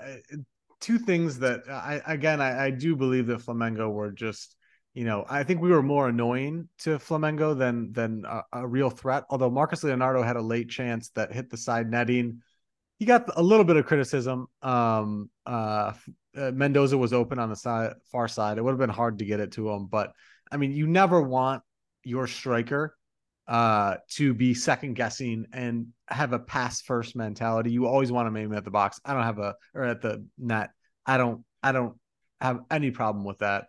two things that I again I, I do believe that Flamengo were just you know I think we were more annoying to Flamengo than than a, a real threat. Although Marcos Leonardo had a late chance that hit the side netting, he got a little bit of criticism. Um, uh, uh, Mendoza was open on the side far side. It would have been hard to get it to him, but I mean, you never want your striker uh, to be second guessing and have a pass first mentality. You always want to aim at the box. I don't have a or at the net. I don't I don't have any problem with that.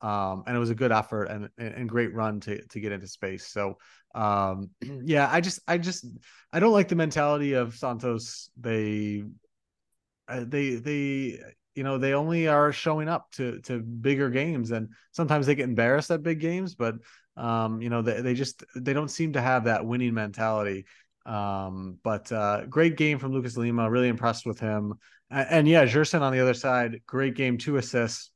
Um, and it was a good effort and and great run to to get into space. So um, yeah, I just I just I don't like the mentality of Santos. They uh, they they you know they only are showing up to to bigger games and sometimes they get embarrassed at big games but um, you know, they, they just they don't seem to have that winning mentality. Um, but uh, great game from Lucas Lima. Really impressed with him. And, and yeah, Gerson on the other side, great game, two assists.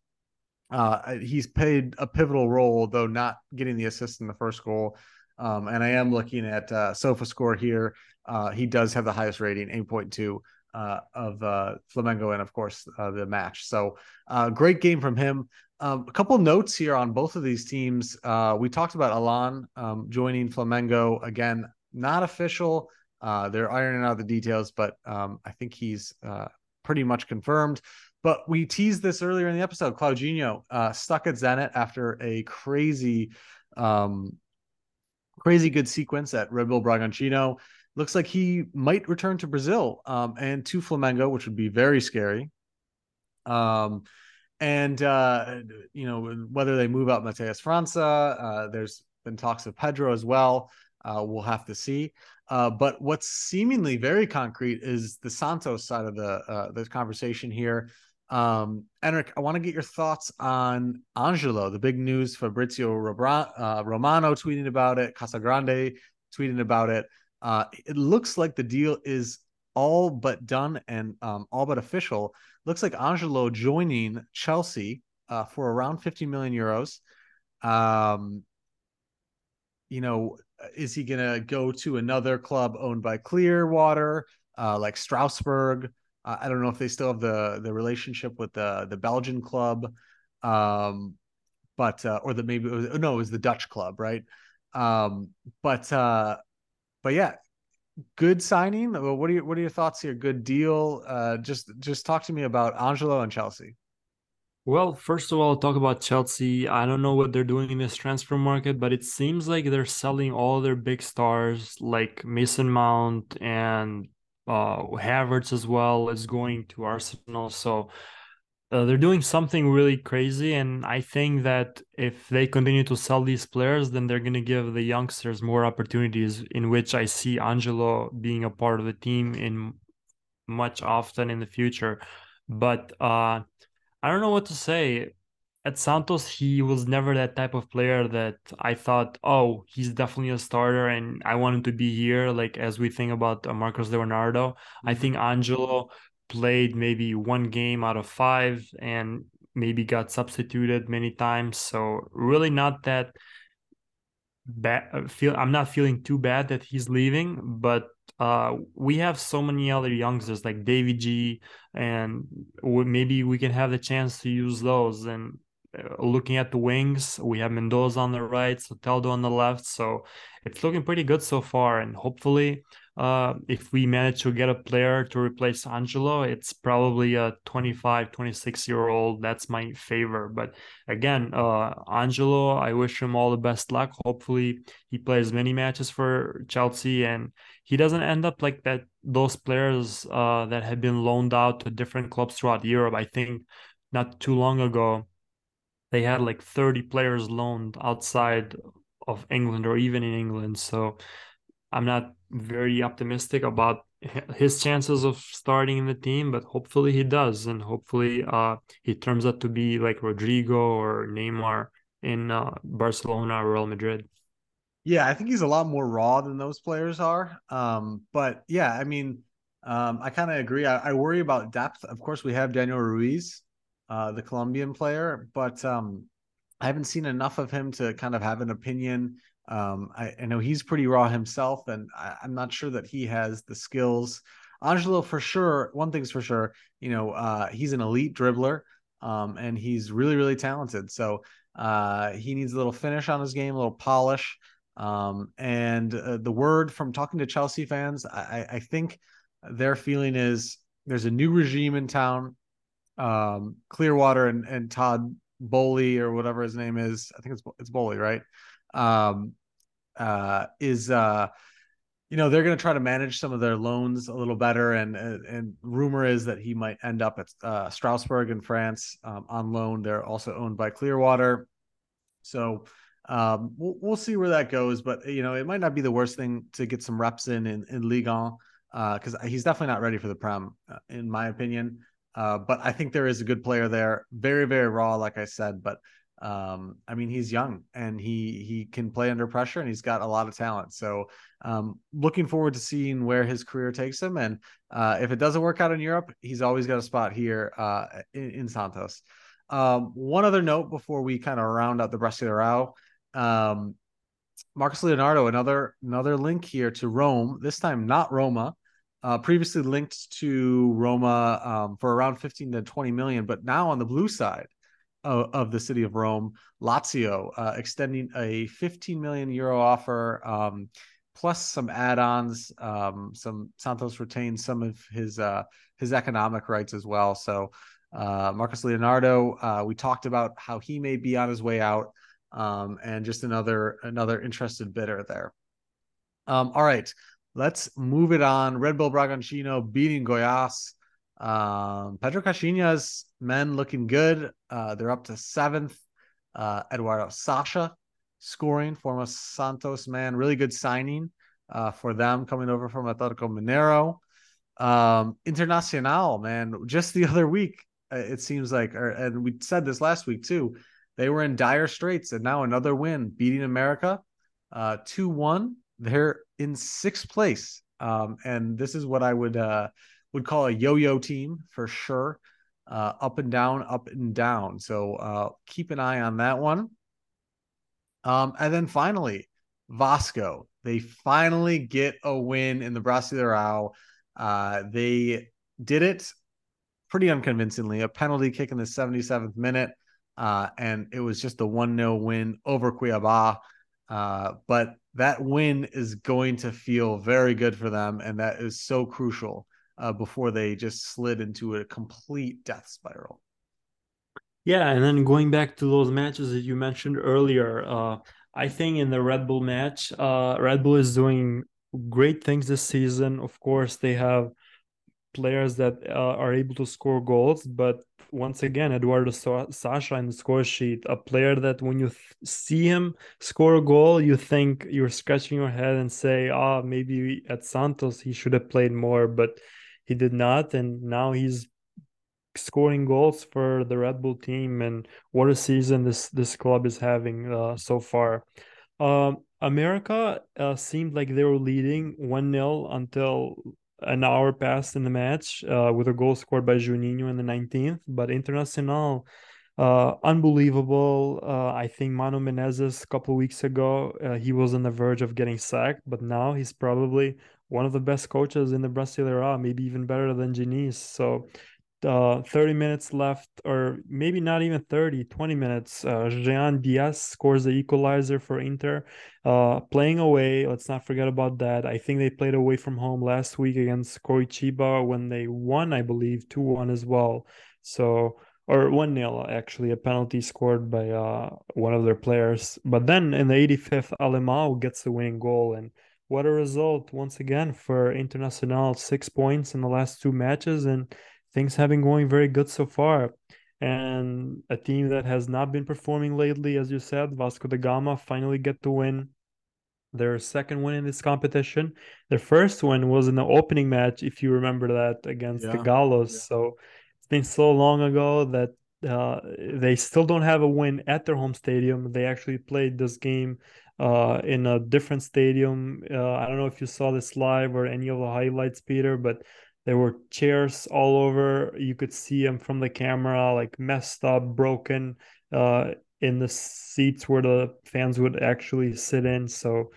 Uh, he's played a pivotal role, though not getting the assist in the first goal. Um, and I am looking at uh, SofaScore here. Uh, he does have the highest rating, 8.2 uh, of uh, Flamengo, and of course uh, the match. So uh, great game from him. Um, a couple notes here on both of these teams. Uh, we talked about Allan um, joining Flamengo again, not official. They're ironing out the details, but um, I think he's pretty much confirmed. But we teased this earlier in the episode. Claudinho stuck at Zenit after a crazy, um, crazy good sequence at Red Bull Bragantino. Looks like he might return to Brazil um, and to Flamengo, which would be very scary. Um, and uh, you know whether they move out Matheus França. Uh, there's been talks of Pedro as well. Uh, we'll have to see. Uh, but what's seemingly very concrete is the Santos side of the uh, the conversation here. Um, Enrick, I want to get your thoughts on Angelo. The big news: Fabrizio uh, Romano tweeting about it, Casagrande tweeting about it. Uh, it looks like the deal is all but done and um, all but official. Looks like Angelo joining Chelsea uh, for around 50 million euros. Um, you know, is he going to go to another club owned by Clearwater, uh, like Strasbourg? Uh, I don't know if they still have the the relationship with the the Belgian club, um, but uh, or the maybe it was, no, it was the Dutch club, right? Um, but uh, but yeah, good signing. What are your what are your thoughts here? Good deal. Uh, just just talk to me about Angelo and Chelsea. Well, first of all, talk about Chelsea. I don't know what they're doing in this transfer market, but it seems like they're selling all their big stars, like Mason Mount and uh, Havertz as well, is going to Arsenal. So uh, they're doing something really crazy and i think that if they continue to sell these players then they're going to give the youngsters more opportunities in which i see angelo being a part of the team in much often in the future but uh, i don't know what to say at santos he was never that type of player that i thought oh he's definitely a starter and i want him to be here like as we think about uh, marcos leonardo mm-hmm. i think angelo played maybe one game out of five and maybe got substituted many times. So really not that bad. Uh, feel I'm not feeling too bad that he's leaving, but uh, we have so many other youngsters like Davy G, and maybe we can have the chance to use those. And looking at the wings, we have Mendoza on the right, Soteldo on the left. So it's looking pretty good so far, and hopefully uh, if we manage to get a player to replace Angelo, it's probably a 25, 26 year old. That's my favor. But again, uh, Angelo, I wish him all the best luck. Hopefully, he plays many matches for Chelsea and he doesn't end up like that. Those players uh, that have been loaned out to different clubs throughout Europe. I think not too long ago, they had like 30 players loaned outside of England or even in England. So I'm not very optimistic about his chances of starting in the team, but hopefully he does, and hopefully uh, he turns out to be like Rodrigo or Neymar in uh, Barcelona or Real Madrid. Yeah, I think he's a lot more raw than those players are. Um, but yeah, I mean, um, I kind of agree. I, I, worry about depth. Of course, we have Daniel Ruiz, uh, the Colombian player, but um, I haven't seen enough of him to kind of have an opinion. Um, I, I, know he's pretty raw himself, and I, am not sure that he has the skills. Angelo, for sure, one thing's for sure, you know, uh, he's an elite dribbler, um, and he's really, really talented. So uh, he needs a little finish on his game, a little polish. Um, and uh, the word from talking to Chelsea fans, I, I think their feeling is there's a new regime in town. Um, Clearwater and, and Todd Boehly or whatever his name is, I think it's it's Boehly, right? Um, uh, is uh, you know they're going to try to manage some of their loans a little better, and and, and rumor is that he might end up at uh, Strasbourg in France um, on loan. They're also owned by Clearwater, so um, we'll, we'll see where that goes. But you know, it might not be the worst thing to get some reps in in, in Ligue 1 because uh, he's definitely not ready for the Prem, uh, in my opinion. Uh, but I think there is a good player there. Very, very raw, like I said. But um, I mean, he's young and he he can play under pressure and he's got a lot of talent. So um, looking forward to seeing where his career takes him. And uh, if it doesn't work out in Europe, he's always got a spot here uh, in, in, Santos. Um, one other note before we kind of round out the Brasileirao. Um, Marcos Leonardo, another another link here to Rome. This time not Roma. Uh, previously linked to Roma um, for around 15 to 20 million, but now on the blue side of, of the city of Rome, Lazio uh, extending a 15 million euro offer, um, plus some add-ons. Um, some Santos retains some of his uh, his economic rights as well. So uh, Marcos Leonardo, uh, we talked about how he may be on his way out um, and just another another interested bidder there. Um, all right, let's move it on. Red Bull Bragantino beating Goiás. Um, Pedro Caixinha's men looking good. Uh, they're up to seventh. Uh, Eduardo Sasha scoring, former Santos man, really good signing uh, for them coming over from Atletico Mineiro. Um, Internacional, man, just the other week, uh, it seems like, or, and we said this last week too they were in dire straits, and now another win, beating America, uh, two one. They're in sixth place, um, and this is what I would uh, would call a yo-yo team for sure. Uh, up and down, up and down. So uh, keep an eye on that one. Um, and then finally, Vasco. They finally get a win in the Brasileirao. Uh, they did it pretty unconvincingly. A penalty kick in the 77th minute. Uh, and it was just a 1 0 win over Cuiabá. Uh, but that win is going to feel very good for them. And that is so crucial uh, before they just slid into a complete death spiral. Yeah. And then going back to those matches that you mentioned earlier, uh, I think in the Red Bull match, uh, Red Bull is doing great things this season. Of course, they have players that uh, are able to score goals, but once again, Eduardo Sasha in the score sheet, a player that when you th- see him score a goal, you think you're scratching your head and say, "Ah, oh, maybe at Santos he should have played more," but he did not, and now he's scoring goals for the Red Bull team. And what a season this this club is having uh, so far. Um, America uh, seemed like they were leading 1 0 until an hour passed in the match uh, with a goal scored by Juninho in the 19th. But Internacional, uh, unbelievable. Uh, I think Mano Menezes a couple weeks ago, uh, he was on the verge of getting sacked, but now he's probably one of the best coaches in the Brasileirao, maybe even better than Diniz. So uh, 30 minutes left, or maybe not even 30, 20 minutes. Uh, Jean Diaz scores the equalizer for Inter. Uh, playing away, let's not forget about that. I think they played away from home last week against Coritiba when they won, I believe, 2 1 as well. So, or 1 0, actually, a penalty scored by uh, one of their players. But then in the 85th, Alemão gets the winning goal. And what a result once again for Internacional, six points in the last two matches. And things have been going very good so far. And a team that has not been performing lately, as you said, Vasco da Gama finally get to win. their second win in this competition. Their first win was in the opening match, if you remember that, against yeah. the Gallos. Yeah. So it's been so long ago that uh, they still don't have a win at their home stadium. They actually played this game uh, in a different stadium. Uh, I don't know if you saw this live or any of the highlights, Peter, but there were chairs all over. You could see them from the camera, like messed up, broken uh, in the seats where the fans would actually sit in. So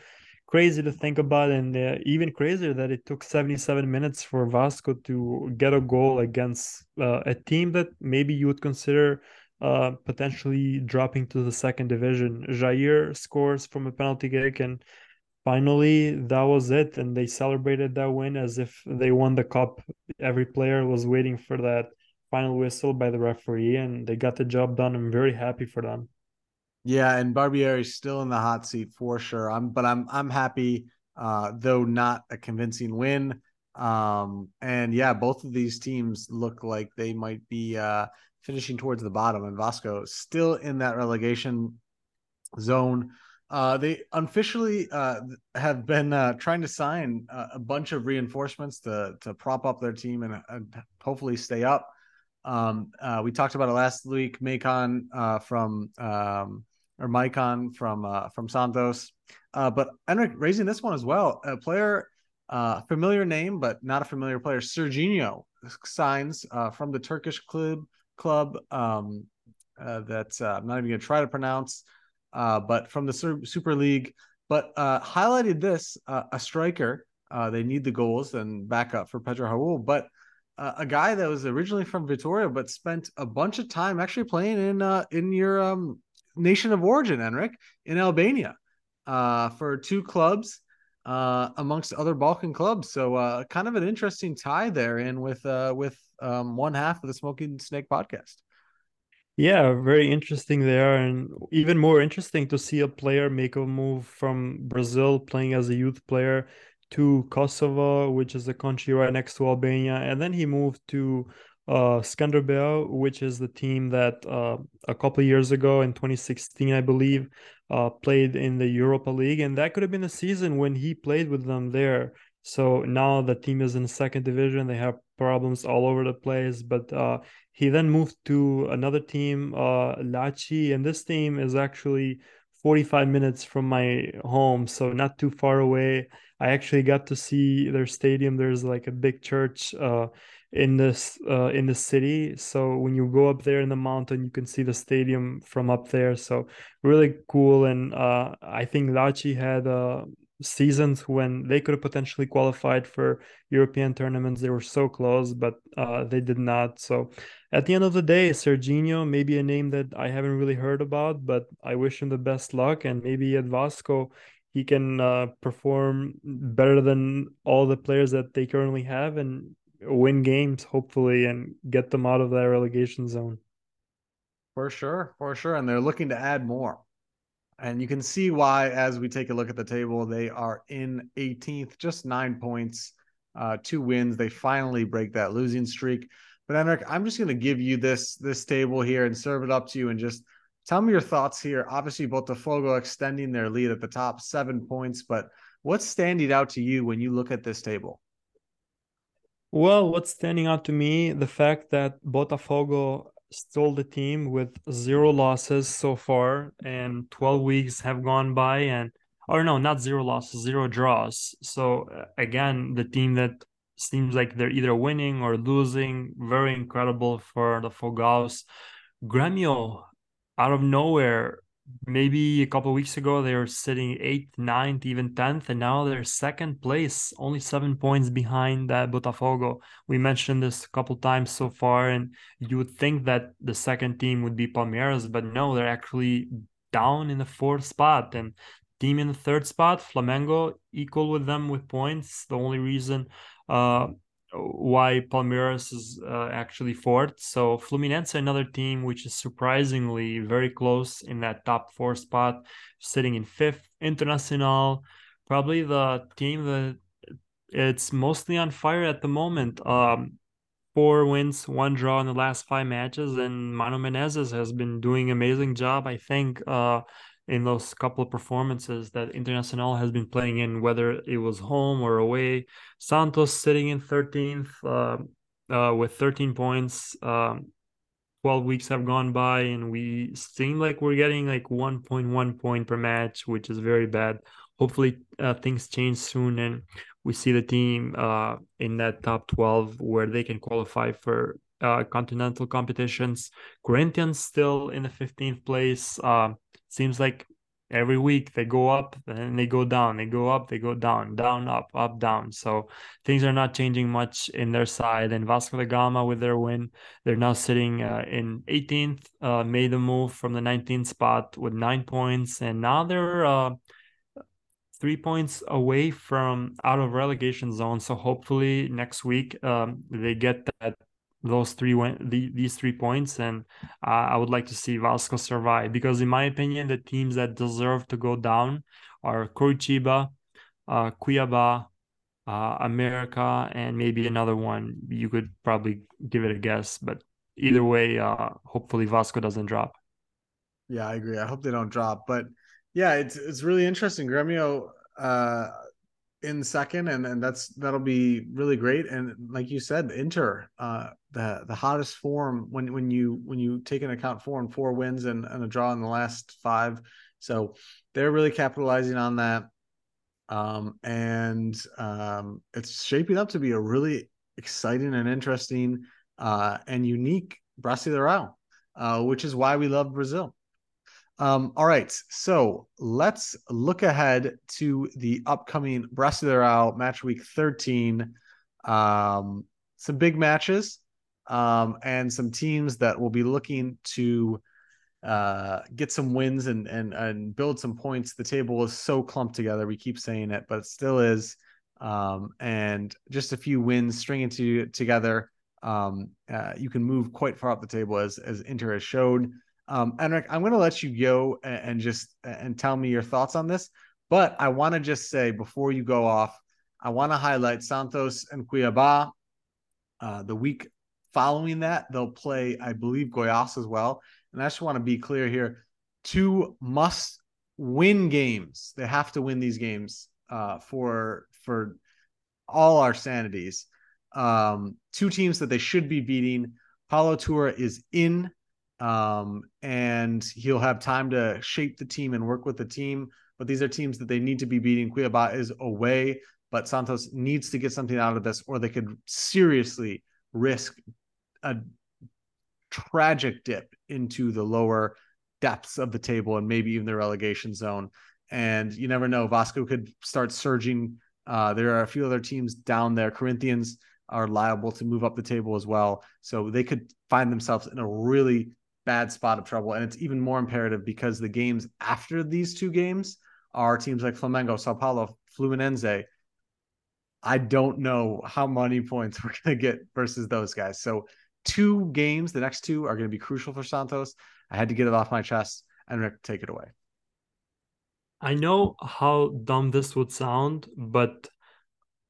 crazy to think about, and uh, even crazier that it took 77 minutes for Vasco to get a goal against uh, a team that maybe you would consider uh, potentially dropping to the second division. Jair scores from a penalty kick, and finally that was it. And they celebrated that win as if they won the cup. Every player was waiting for that final whistle by the referee, and they got the job done. I'm very happy for them. Yeah, and Barbieri's still in the hot seat for sure. I'm, but I'm I'm happy, uh, though not a convincing win. Um, and yeah, both of these teams look like they might be uh, finishing towards the bottom, and Vasco still in that relegation zone. Uh, they unofficially uh, have been uh, trying to sign a bunch of reinforcements to to prop up their team and, and hopefully stay up. Um, uh, we talked about it last week. Macon uh, from um, or Maicon from uh, from Santos, but Enrick raising this one as well. A player, familiar name but not a familiar player. Serginho signs from the Turkish club club um, uh, that uh, I'm not even going to try to pronounce, uh, but from the Super League. But uh, highlighted this uh, a striker. Uh, they need the goals and backup for Pedro Raul, but a guy that was originally from Vitoria but spent a bunch of time actually playing in in your um, nation of origin, Enrick, in Albania, for two clubs. Uh, amongst other Balkan clubs. So uh, kind of an interesting tie there in with uh, with um, one half of the Smoking Snake podcast. Yeah, very interesting there, and even more interesting to see a player make a move from Brazil playing as a youth player to Kosovo, which is a country right next to Albania, and then he moved to uh, which is the team that uh, a couple years ago in 2016, I believe, uh, played in the Europa League, and that could have been a season when he played with them there. So now the team is in second division. They have problems all over the place. But uh, he then moved to another team, uh, Laci, and this team is actually 45 minutes from my home, so not too far away. I actually got to see their stadium. There's like a big church uh, in this uh, in the city. So when you go up there in the mountain, you can see the stadium from up there. So really cool. And uh, I think Laci had uh, seasons when they could have potentially qualified for European tournaments. They were so close, but uh, they did not. So at the end of the day, Serginho, maybe a name that I haven't really heard about, but I wish him the best luck. And maybe at Vasco, he can uh, perform better than all the players that they currently have and win games, hopefully, and get them out of that relegation zone. For sure, for sure. And they're looking to add more. And you can see why, as we take a look at the table, they are in 18th, just nine points, uh, two wins. They finally break that losing streak. But Enrick, I'm just going to give you this this table here and serve it up to you, and just tell me your thoughts here. Obviously, Botafogo extending their lead at the top, seven points. But what's standing out to you when you look at this table? Well, what's standing out to me the fact that Botafogo stole the team with zero losses so far, and 12 weeks have gone by, and or no, not zero losses, zero draws. So uh, again, the team that seems like they're either winning or losing, very incredible for the Fogão. Grêmio, out of nowhere, maybe a couple weeks ago they were sitting eighth, ninth, even tenth, and now they're second place, only seven points behind Botafogo. We mentioned this a couple times so far, and you would think that the second team would be Palmeiras, but no, they're actually down in the fourth spot. And team in the third spot, Flamengo, equal with them with points. The only reason why Palmeiras is uh, actually fourth. So Fluminense, another team which is surprisingly very close in that top four spot, sitting in fifth. Internacional, probably the team that it's mostly on fire at the moment. Um, four wins, one draw in the last five matches, and Mano Menezes has been doing amazing job. I think uh, in those couple of performances that Internacional has been playing in, whether it was home or away. Santos sitting in 13th uh, uh, with 13 points. Um, 12 weeks have gone by and we seem like we're getting like 1.1 point per match, which is very bad. Hopefully, uh, things change soon and we see the team uh, in that top 12 where they can qualify for uh, continental competitions. Corinthians still in the 15th place. Uh, seems like every week they go up and they go down they go up they go down down up up down so things are not changing much in their side and vasco da gama with their win they're now sitting uh, in 18th uh, made a move from the 19th spot with nine points and now they're uh, three points away from out of relegation zone so hopefully next week um, they get that those three the, these three points and uh, i would like to see vasco survive because in my opinion the teams that deserve to go down are coritiba uh, cuiabá uh, america and maybe another one. You could probably give it a guess but either way uh, hopefully vasco doesn't drop. Yeah i agree. I hope they don't drop but yeah it's it's really interesting. Gremio uh in second, and and that's that'll be really great. And like you said, Inter, uh, the the hottest form when when you when you take into account four and four wins and, and a draw in the last five, so they're really capitalizing on that. Um, and um, it's shaping up to be a really exciting and interesting uh, and unique Brasileirão, uh, which is why we love Brazil. Um, all right, so let's look ahead to the upcoming Brasileirão match week 13. Um, some big matches um, and some teams that will be looking to uh, get some wins and, and and build some points. The table is so clumped together. We keep saying it, but it still is. Um, and just a few wins stringing to, together, um, uh, you can move quite far up the table as as Inter has showed. Um, Enrick, I'm going to let you go and, and just and tell me your thoughts on this. But I want to just say before you go off, I want to highlight Santos and Cuiabá. Uh, the week following that, they'll play, I believe, Goiás as well. And I just want to be clear here: two must-win games. They have to win these games uh, for for all our sanities. Um, two teams that they should be beating. Paulo Turra is in um, and he'll have time to shape the team and work with the team. But these are teams that they need to be beating. Cuiabá is away, but Santos needs to get something out of this, or they could seriously risk a tragic dip into the lower depths of the table and maybe even the relegation zone. And you never know, Vasco could start surging. Uh, there are a few other teams down there. Corinthians are liable to move up the table as well. So they could find themselves in a really bad spot of trouble. And it's even more imperative because the games after these two games are teams like Flamengo, Sao Paulo, Fluminense. I don't know how many points we're going to get versus those guys. So, two games, the next two are going to be crucial for Santos. I had to get it off my chest. Enrick, take it away. I know how dumb this would sound, but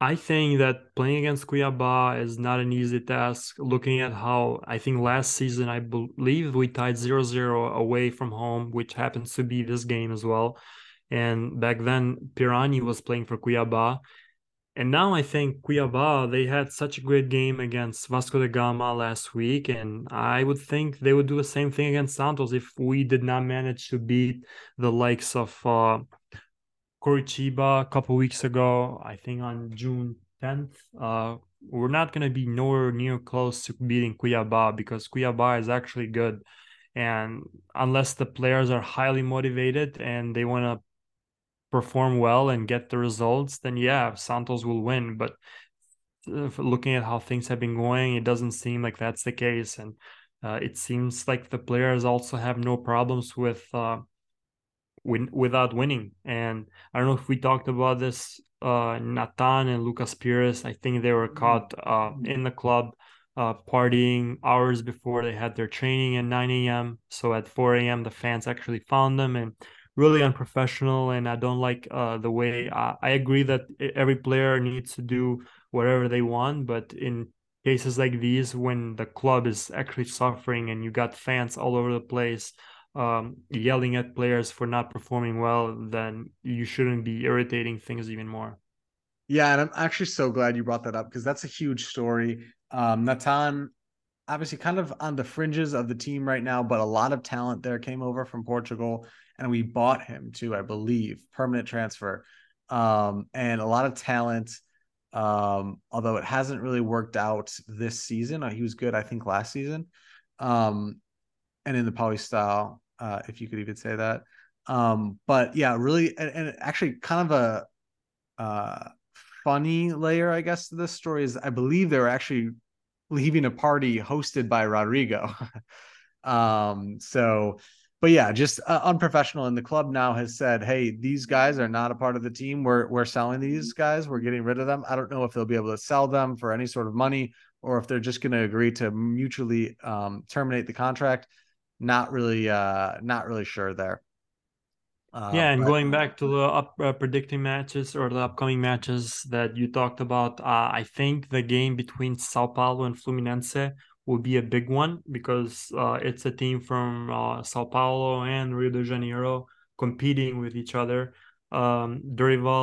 I think that playing against Cuiabá is not an easy task. Looking at how I think last season, I believe we tied 0 0 away from home, which happens to be this game as well. And back then, Pirani was playing for Cuiabá. And now I think Cuiabá, they had such a great game against Vasco da Gama last week. And I would think they would do the same thing against Santos if we did not manage to beat the likes of. Uh, Coritiba a couple weeks ago, I think on June 10th. Uh, we're not going to be nowhere near close to beating Cuiabá because Cuiabá is actually good. And unless the players are highly motivated and they want to perform well and get the results, then yeah, Santos will win. But looking at how things have been going, it doesn't seem like that's the case. And uh, it seems like the players also have no problems with uh, win without winning. And I don't know if we talked about this. Uh, Nathan and Lucas Pires, I think they were mm-hmm. caught uh, in the club uh, partying hours before they had their training at 9 a.m. So at 4 a.m., the fans actually found them and really unprofessional. And I don't like uh, the way I, I agree that every player needs to do whatever they want, but in cases like these, when the club is actually suffering and you got fans all over the place um, yelling at players for not performing well, then you shouldn't be irritating things even more. Yeah, and I'm actually so glad you brought that up because that's a huge story. Um, Natan, obviously, kind of on the fringes of the team right now, but a lot of talent there came over from Portugal, and we bought him too, I believe, permanent transfer, um, and a lot of talent. Um, although it hasn't really worked out this season, uh, he was good, I think, last season. Um, and in the Pauli style, uh, if you could even say that. Um, but yeah, really, and, and actually, kind of a uh, funny layer, I guess, to this story is I believe they were actually leaving a party hosted by Rodrigo. um, so, but yeah, just uh, unprofessional. And the club now has said, "Hey, these guys are not a part of the team. We're we're selling these guys. We're getting rid of them. I don't know if they'll be able to sell them for any sort of money." Or if they're just going to agree to mutually um, terminate the contract, not really uh not really sure there uh, yeah and but... going back to the up uh, predicting matches or the upcoming matches that you talked about uh, i think the game between sao paulo and fluminense will be a big one because uh, it's a team from uh, sao paulo and rio de janeiro competing with each other um,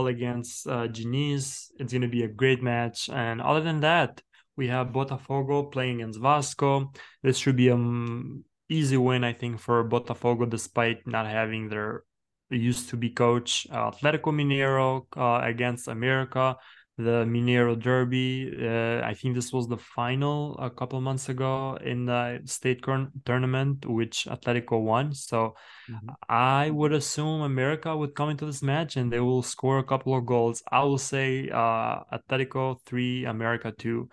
against uh. It's going to be a great match. And other than that, we have Botafogo playing against Vasco. This should be a um, easy win, I think, for Botafogo, despite not having their used to be coach uh, Atletico Mineiro uh, against America, the Mineiro Derby. Uh, I think this was the final a couple months ago in the state tournament, which Atletico won. So mm-hmm. I would assume America would come into this match and they will score a couple of goals. I will say uh, Atletico three, America two.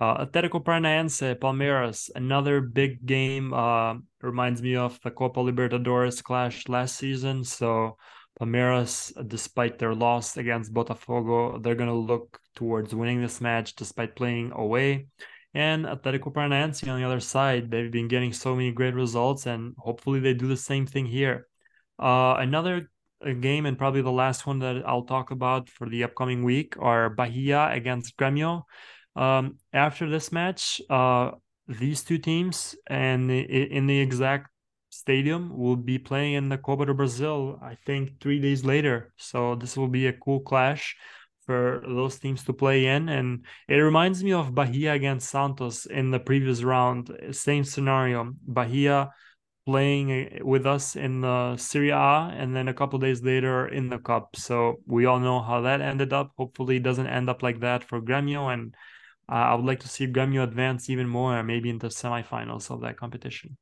Uh, Atletico Paranaense, Palmeiras, another big game. Uh, reminds me of the Copa Libertadores clash last season. So Palmeiras, despite their loss against Botafogo, they're going to look towards winning this match despite playing away. And Atletico Paranaense on the other side, they've been getting so many great results, and hopefully they do the same thing here. Uh, another game, and probably the last one that I'll talk about for the upcoming week, are Bahia against Grêmio. Um, after this match, uh, these two teams and in the exact stadium will be playing in the Copa do Brasil, I think three days later. So this will be a cool clash for those teams to play in. And it reminds me of Bahia against Santos in the previous round. Same scenario. Bahia playing with us in the Serie A and then a couple days later in the Cup. So we all know how that ended up. Hopefully it doesn't end up like that for Grêmio and uh, I would like to see Grêmio advance even more, maybe in into semifinals of that competition.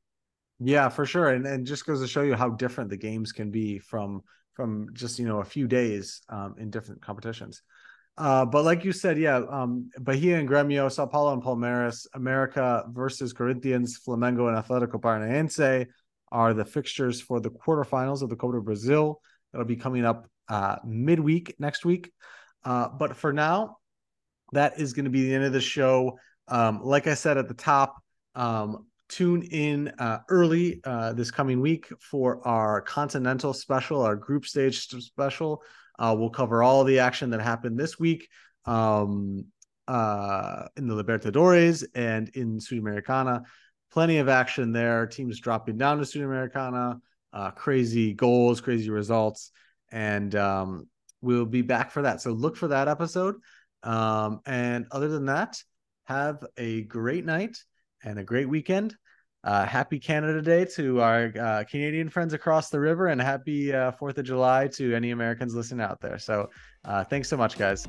Yeah, for sure, and and just goes to show you how different the games can be from from just you know a few days um, in different competitions. Uh, but like you said, yeah, um, Bahia and Grêmio, Sao Paulo and Palmeiras, America versus Corinthians, Flamengo and Atletico Paranaense are the fixtures for the quarterfinals of the Copa do Brasil. That'll be coming up uh, midweek next week. Uh, but for now, that is going to be the end of the show. Um, like I said at the top, um, tune in uh, early uh, this coming week for our continental special, our group stage special. Uh, we'll cover all the action that happened this week um, uh, in the Libertadores and in Sudamericana. Plenty of action there. Teams dropping down to Sudamericana, uh, crazy goals, crazy results, and um, we'll be back for that. So look for that episode. Um, and other than that, have a great night and a great weekend. Uh, happy Canada Day to our uh, Canadian friends across the river, and happy uh, Fourth of July to any Americans listening out there. So, uh, thanks so much, guys.